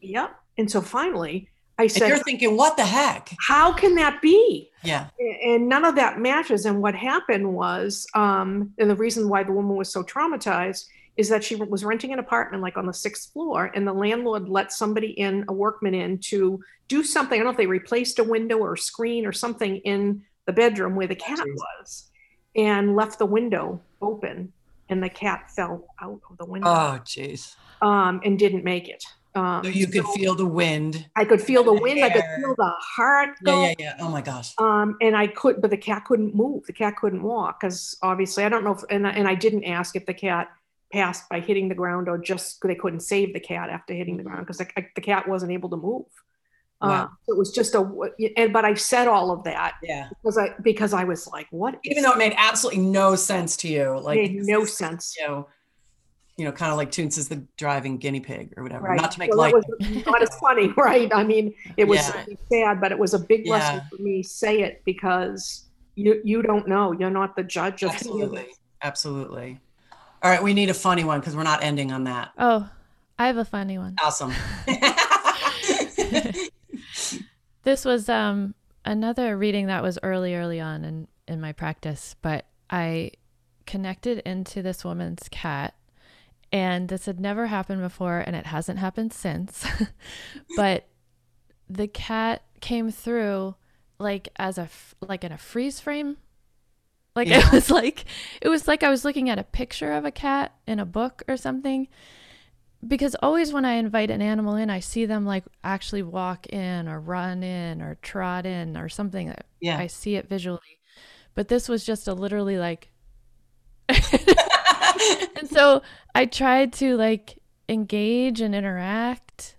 yep and so finally, I said, and You're thinking, what the heck? How can that be? Yeah. And none of that matches. And what happened was, um, and the reason why the woman was so traumatized is that she was renting an apartment like on the sixth floor, and the landlord let somebody in, a workman in, to do something. I don't know if they replaced a window or a screen or something in the bedroom where the cat Jeez. was, and left the window open, and the cat fell out of the window. Oh, jeez. Um, and didn't make it. Um, so you could so feel the wind. I could feel the, the wind. I could feel the heart. Go. Yeah, yeah, yeah. Oh my gosh. Um, and I could, but the cat couldn't move. The cat couldn't walk because obviously I don't know if, and and I didn't ask if the cat passed by hitting the ground or just they couldn't save the cat after hitting the ground because the, the cat wasn't able to move. Wow. Uh, it was just a, and but I said all of that, yeah, because I because I was like, what? Even though it made absolutely no sense to you, like made no sense. You know, you know, kind of like Toonces is the driving guinea pig or whatever. Right. Not to make well, light. not as funny, right? I mean, it was yeah. sad, but it was a big lesson yeah. for me. Say it because you you don't know. You're not the judge of absolutely, absolutely. All right, we need a funny one because we're not ending on that. Oh, I have a funny one. Awesome. this was um another reading that was early, early on in in my practice, but I connected into this woman's cat and this had never happened before and it hasn't happened since. but the cat came through like as a like in a freeze frame. Like yeah. it was like it was like I was looking at a picture of a cat in a book or something. Because always when I invite an animal in, I see them like actually walk in or run in or trot in or something. Yeah. I see it visually. But this was just a literally like and so I tried to like engage and interact.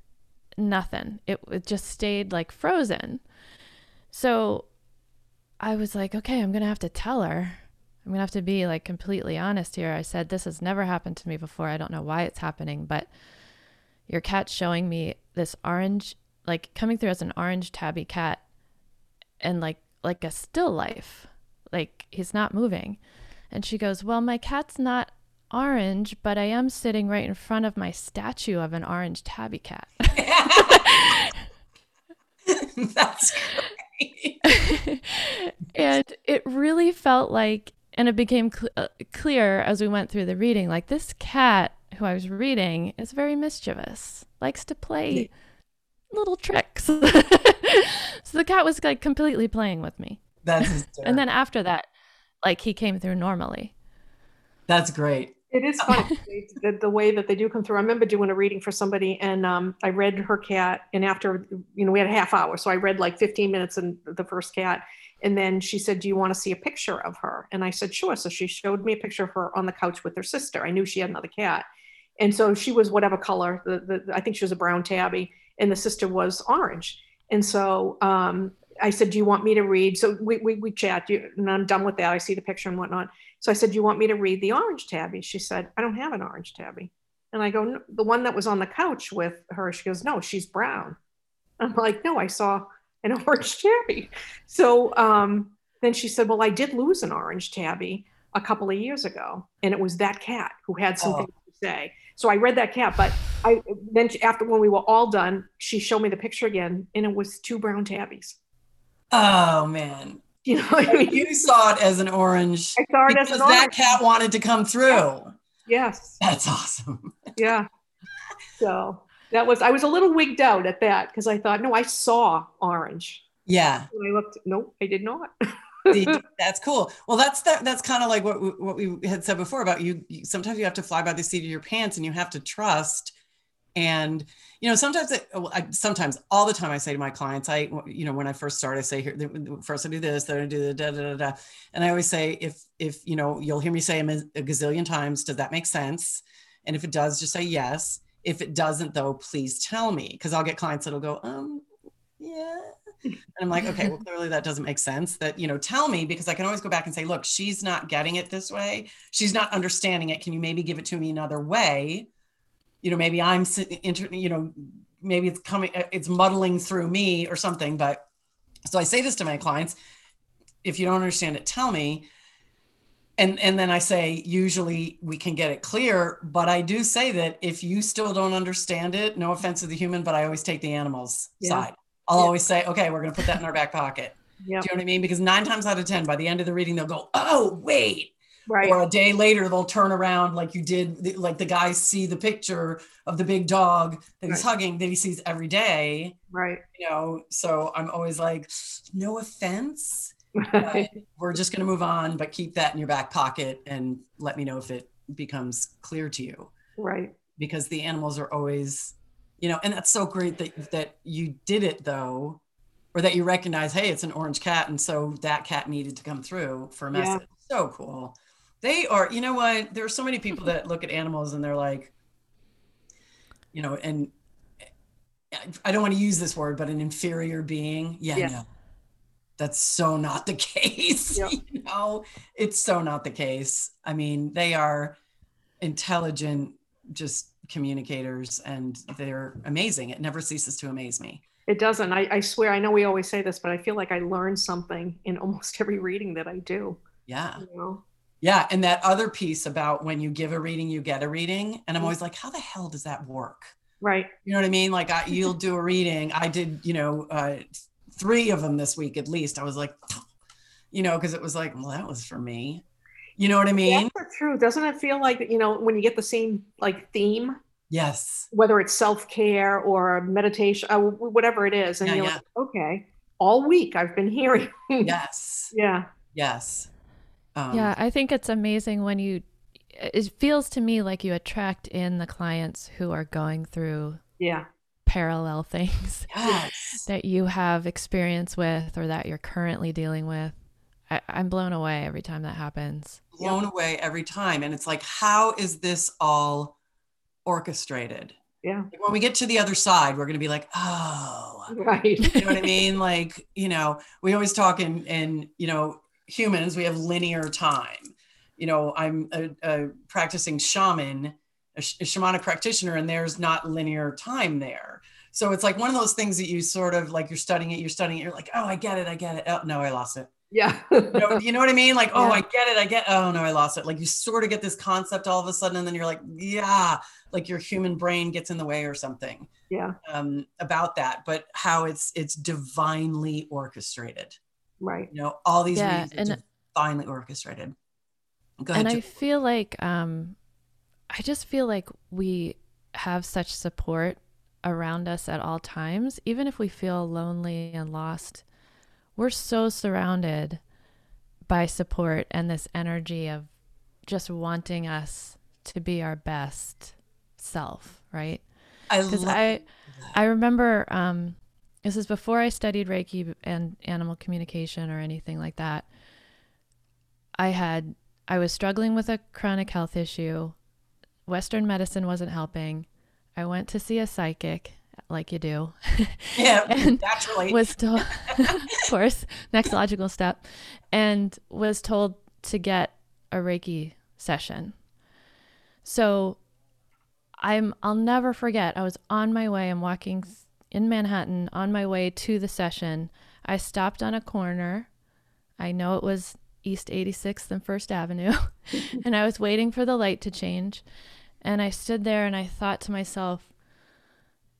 Nothing. It, it just stayed like frozen. So I was like, okay, I'm going to have to tell her. I'm going to have to be like completely honest here. I said, this has never happened to me before. I don't know why it's happening, but your cat's showing me this orange, like coming through as an orange tabby cat and like, like a still life. Like he's not moving. And she goes, Well, my cat's not orange, but I am sitting right in front of my statue of an orange tabby cat. That's great. and it really felt like, and it became cl- uh, clear as we went through the reading like this cat who I was reading is very mischievous, likes to play little tricks. so the cat was like completely playing with me. That's and then after that, like he came through normally. That's great. It is funny the, the, way that they do come through. I remember doing a reading for somebody, and um, I read her cat, and after you know we had a half hour, so I read like 15 minutes in the first cat, and then she said, "Do you want to see a picture of her?" And I said, "Sure." So she showed me a picture of her on the couch with her sister. I knew she had another cat, and so she was whatever color. The, the I think she was a brown tabby, and the sister was orange. And so um, I said, "Do you want me to read?" So we we, we chat, you, and I'm done with that. I see the picture and whatnot. So I said, "Do you want me to read the orange tabby?" She said, "I don't have an orange tabby." And I go, no, "The one that was on the couch with her." She goes, "No, she's brown." I'm like, "No, I saw an orange tabby." So um, then she said, "Well, I did lose an orange tabby a couple of years ago, and it was that cat who had something oh. to say." So I read that cat, but I then after when we were all done, she showed me the picture again, and it was two brown tabbies. Oh man. You know, I mean? you saw it as an orange. I saw it as an orange. That cat wanted to come through. Yes. That's awesome. yeah. So that was I was a little wigged out at that because I thought, no, I saw orange. Yeah. I looked, nope, I did not. that's cool. Well, that's that. That's kind of like what we, what we had said before about you, you. Sometimes you have to fly by the seat of your pants, and you have to trust. And you know, sometimes, it, I, sometimes all the time, I say to my clients, I, you know, when I first start, I say, here, first I do this, then I do the da da da da, and I always say, if if you know, you'll hear me say a, a gazillion times, does that make sense? And if it does, just say yes. If it doesn't, though, please tell me, because I'll get clients that'll go, um, yeah. And i'm like okay well clearly that doesn't make sense that you know tell me because i can always go back and say look she's not getting it this way. She's not understanding it. Can you maybe give it to me another way you know maybe i'm you know maybe it's coming uh, it's muddling through me or something but so i say this to my clients if you don't understand it tell me and and then i say usually we can get it clear but i do say that if you still don't understand it no offense to the human but i always take the animals yeah. side I'll always say, okay, we're going to put that in our back pocket. Yep. Do you know what I mean? Because nine times out of 10, by the end of the reading, they'll go, oh, wait. Right. Or a day later, they'll turn around like you did, like the guys see the picture of the big dog that he's right. hugging that he sees every day. Right. You know, so I'm always like, no offense. we're just going to move on, but keep that in your back pocket and let me know if it becomes clear to you. Right. Because the animals are always you know and that's so great that that you did it though or that you recognize hey it's an orange cat and so that cat needed to come through for a message yeah. so cool they are you know what there are so many people that look at animals and they're like you know and i don't want to use this word but an inferior being yeah, yeah. no that's so not the case yep. you know it's so not the case i mean they are intelligent just communicators and they're amazing. It never ceases to amaze me. It doesn't. I, I swear, I know we always say this, but I feel like I learn something in almost every reading that I do. Yeah. You know? Yeah. And that other piece about when you give a reading, you get a reading. And I'm always like, how the hell does that work? Right. You know what I mean? Like I, you'll do a reading. I did, you know, uh, three of them this week at least. I was like, you know, because it was like, well, that was for me. You know what I mean? That's true. Doesn't it feel like you know when you get the same like theme? Yes. Whether it's self care or meditation, uh, whatever it is, and yeah, you're yeah. like, okay, all week I've been hearing. yes. Yeah. Yes. Um, yeah, I think it's amazing when you. It feels to me like you attract in the clients who are going through. Yeah. Parallel things yes. that you have experience with or that you're currently dealing with. I, am blown away every time that happens. Blown yeah. away every time. And it's like, how is this all orchestrated? Yeah. Like when we get to the other side, we're going to be like, oh, right. you know what I mean? Like, you know, we always talk in, in, you know, humans, we have linear time. You know, I'm a, a practicing shaman, a, sh- a shamanic practitioner, and there's not linear time there. So it's like one of those things that you sort of like you're studying it, you're studying it, you're like, oh, I get it, I get it. Oh, no, I lost it. Yeah. you, know, you, know, what I mean? Like, oh, yeah. I get it. I get, oh no, I lost it. Like you sort of get this concept all of a sudden, and then you're like, yeah, like your human brain gets in the way or something. Yeah. Um, about that, but how it's it's divinely orchestrated. Right. You know, all these yeah, and divinely orchestrated. Go ahead. And I feel like um I just feel like we have such support around us at all times, even if we feel lonely and lost. We're so surrounded by support and this energy of just wanting us to be our best self, right? I Because love I, I remember um, this is before I studied Reiki and animal communication or anything like that. I had I was struggling with a chronic health issue. Western medicine wasn't helping. I went to see a psychic, like you do. yeah, and naturally. was told, of course, next logical step, and was told to get a Reiki session. So I'm I'll never forget. I was on my way. I'm walking in Manhattan on my way to the session. I stopped on a corner. I know it was East 86th and First Avenue, and I was waiting for the light to change. And I stood there and I thought to myself,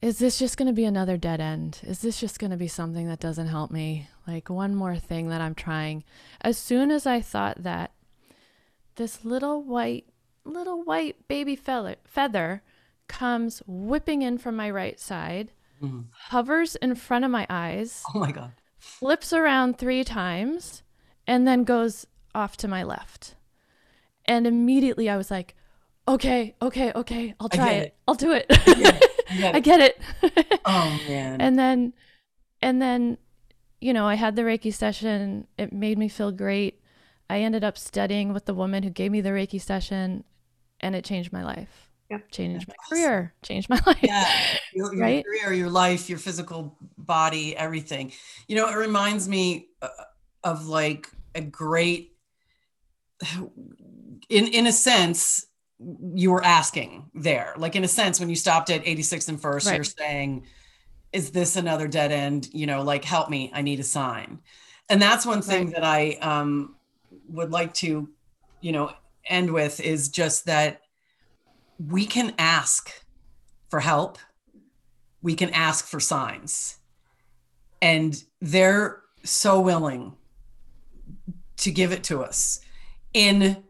is this just going to be another dead end? Is this just going to be something that doesn't help me? Like one more thing that I'm trying. As soon as I thought that, this little white, little white baby feather, comes whipping in from my right side, Mhm. hovers in front of my eyes, Oh my god. flips around three times, and then goes off to my left. And immediately I was like, okay, okay, okay, I'll try it. it. I'll do it. get it. I get I it. get it. Oh man. and then and then you know i had the reiki session it made me feel great i ended up studying with the woman who gave me the reiki session and it changed my life Yep. changed my career changed my life yeah, your, your Right? career, your life, your physical body, everything. You know, it reminds me uh, of like a great, in in a sense, you were asking there. Like in a sense, when you stopped at 86th and First, Right. you're saying, "Is this another dead end?" You know, like help me, I need a sign. And that's one thing Right. that I um, would like to, you know, end with is just that we can ask for help. We can ask for signs. And they're so willing to give it to us in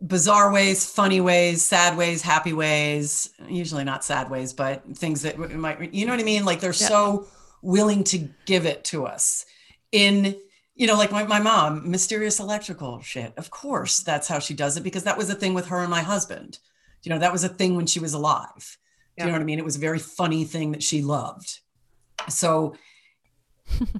bizarre ways, funny ways, sad ways, happy ways, usually not sad ways, but things that might, you know what I mean? Like they're Yeah. so willing to give it to us in, you know, like my, my mom, mysterious electrical shit. Of course, that's how she does it because that was a thing with her and my husband. You know, that was a thing when she was alive. Do you know what I mean? It was a very funny thing that she loved. So,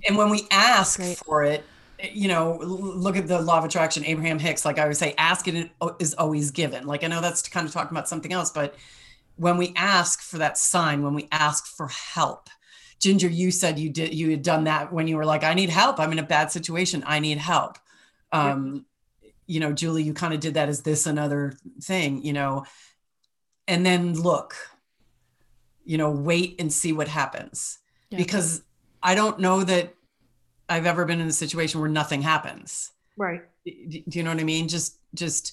and when we ask for it, you know, look at the law of attraction, Abraham Hicks, like I would say, ask it is always given. Like I know that's kind of talking about something else, but when we ask for that sign, when we ask for help, Ginger, you said you did, you had done that when you were like, I need help. I'm in a bad situation. I need help. Um, you know, Julie, you kind of did that as this another thing, you know, and then look, you know, wait and see what happens Yeah. because I don't know that I've ever been in a situation where nothing happens. Right. Do you know what I mean? Just, just,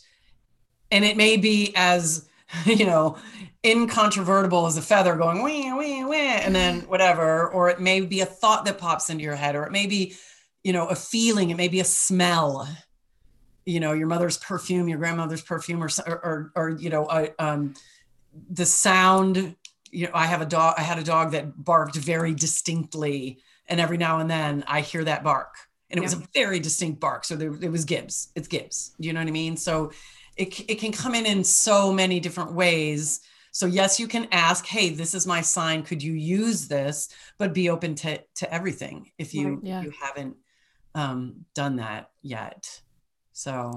and it may be as, you know, incontrovertible as a feather going wee, wee, wee, and then whatever, or it may be a thought that pops into your head, or it may be, you know, a feeling, it may be a smell, you know, your mother's perfume, your grandmother's perfume, or, or, or, you know, uh, um, the sound, you know, I have a dog, I had a dog that barked very distinctly and every now and then I hear that bark, and it was a very distinct bark. So there, it was Gibbs. It's Gibbs. You know what I mean? So it it can come in in so many different ways. So yes, you can ask, "Hey, this is my sign. Could you use this?" But be open to to everything if you Right. Yeah. if you haven't um, done that yet. So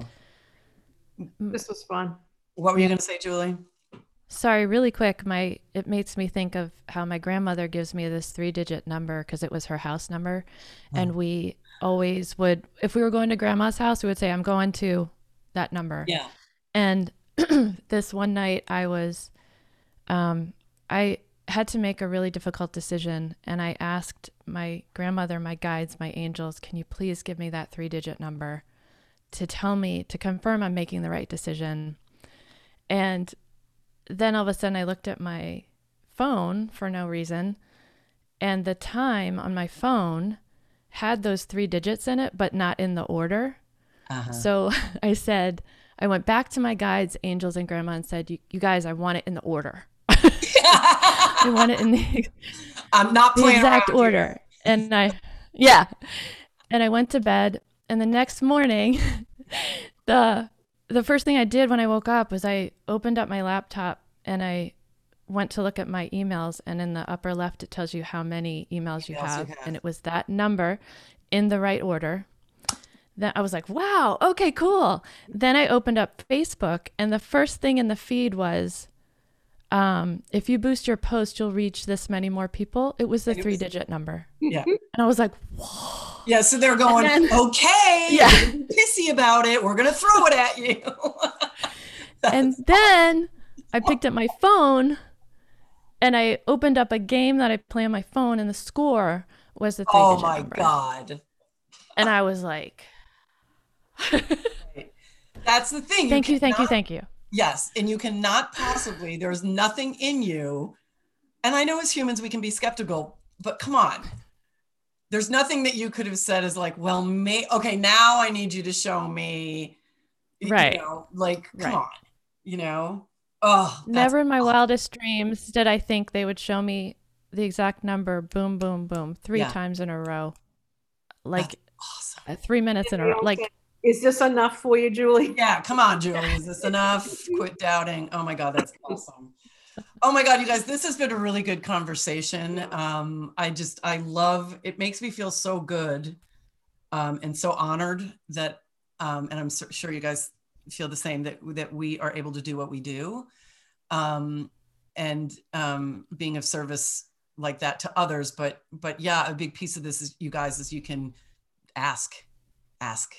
This was fun. what were you going to say, Julie? Sorry, really quick. My it makes me think of how my grandmother gives me this three-digit number because it was her house number, and we always would, if we were going to grandma's house, we would say, "I'm going to that number." Yeah. And this one night, I was, um, I had to make a really difficult decision, and I asked my grandmother, my guides, my angels, "Can you please give me that three-digit number to tell me to confirm I'm making the right decision?" And then all of a sudden I looked at my phone for no reason, and the time on my phone had those three digits in it, but not in the order. Uh-huh. So I said, I went back to my guides, angels and grandma, and said, "You, you guys, I want it in the order. I want it in the, I'm not the exact order." here. And I, yeah, and I went to bed. And the next morning, the the first thing I did when I woke up was I opened up my laptop and I went to look at my emails. And in the upper left, it tells you how many emails you Emails you have, have. and it was that number in the right order. Then I was like, wow, okay, cool. Then I opened up Facebook, and the first thing in the feed was, um, if you boost your post, you'll reach this many more people. It was the it was- three digit number. Yeah. And I was like, whoa. Yeah, so they're going, then- okay, Yeah. you're gonna be pissy about it. We're gonna throw it at you. and then I picked up my phone and I opened up a game that I play on my phone, and the score was the three oh digit number. Oh my god. And I was like, That's the thing. thank you, thank you, cannot- thank you. Yes, and you cannot possibly, there's nothing in you. And I know as humans we can be skeptical, but come on. There's nothing that you could have said as like, well, may okay, now I need you to show me Right. you Right. know, like come Right. on. You know? Oh Never in my wildest dreams did I think they would show me the exact number, boom, boom, boom, three Yeah. times in a row, like awesome. uh, three minutes in a row. Like, Is this enough for you, Julie? Yeah, come on, Julie. Is this enough? Quit doubting. Oh my God, that's awesome. Oh my God, you guys, this has been a really good conversation. Um, I just, I love, it makes me feel so good um, and so honored that, um, and I'm su- sure you guys feel the same, that, that we are able to do what we do. Um, and um, being of service like that to others. But, but yeah, a big piece of this is you guys, is you can ask, ask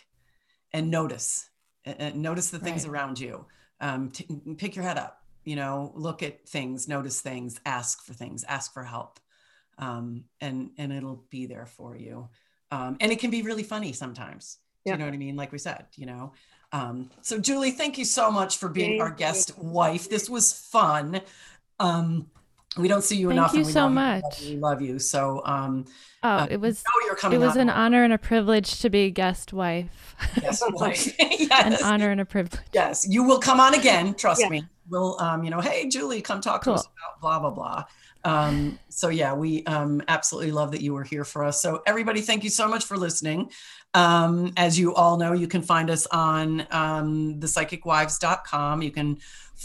and notice and, notice the things Right. around you. Um, t- pick your head up you know look at things notice things ask for things ask for help. Um, and and it'll be there for you. Um, and it can be really funny sometimes. Yeah. you know what i mean? Like we said you know? Um, so julie thank you so much for being our Thank guest wife. This was fun. Um, we don't see you Thank enough you so much. we love you so um, oh, uh, it was know you're coming it was an honor and a privilege to be guest wife. yes, wife. an honor and a privilege. Yes, you will come on again. Trust Yeah. me. We'll, um, you know, hey, Julie, come talk Cool. to us about blah blah blah. Um, so yeah, we um, absolutely love that you were here for us. So everybody, thank you so much for listening. Um, as you all know, you can find us on um, thepsychicwives.com. You can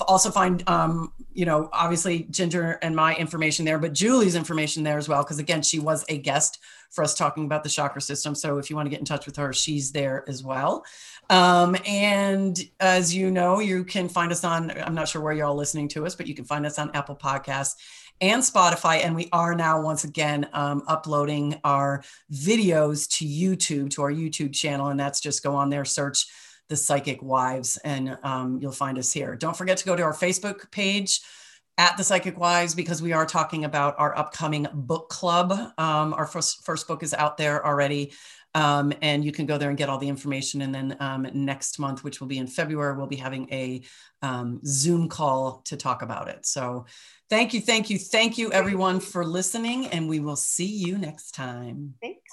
also find, um, you know, obviously Ginger and my information there, but Julie's information there as well. Because again, she was a guest for us talking about the chakra system. So if you want to get in touch with her, she's there as well. Um, and as you know, you can find us on, I'm not sure where you're all listening to us, but you can find us on Apple Podcasts and Spotify. And we are now once again um, uploading our videos to YouTube, to our YouTube channel. And that's just go on there, search the Psychic Wives, and um, you'll find us here. Don't forget to go to our Facebook page at the Psychic Wives because we are talking about our upcoming book club. Um, our first, first book is out there already. Um, and you can go there and get all the information. And then um, next month, which will be in February, we'll be having a um, Zoom call to talk about it. So thank you, thank you, thank you, everyone, for listening. And we will see you next time. Thanks.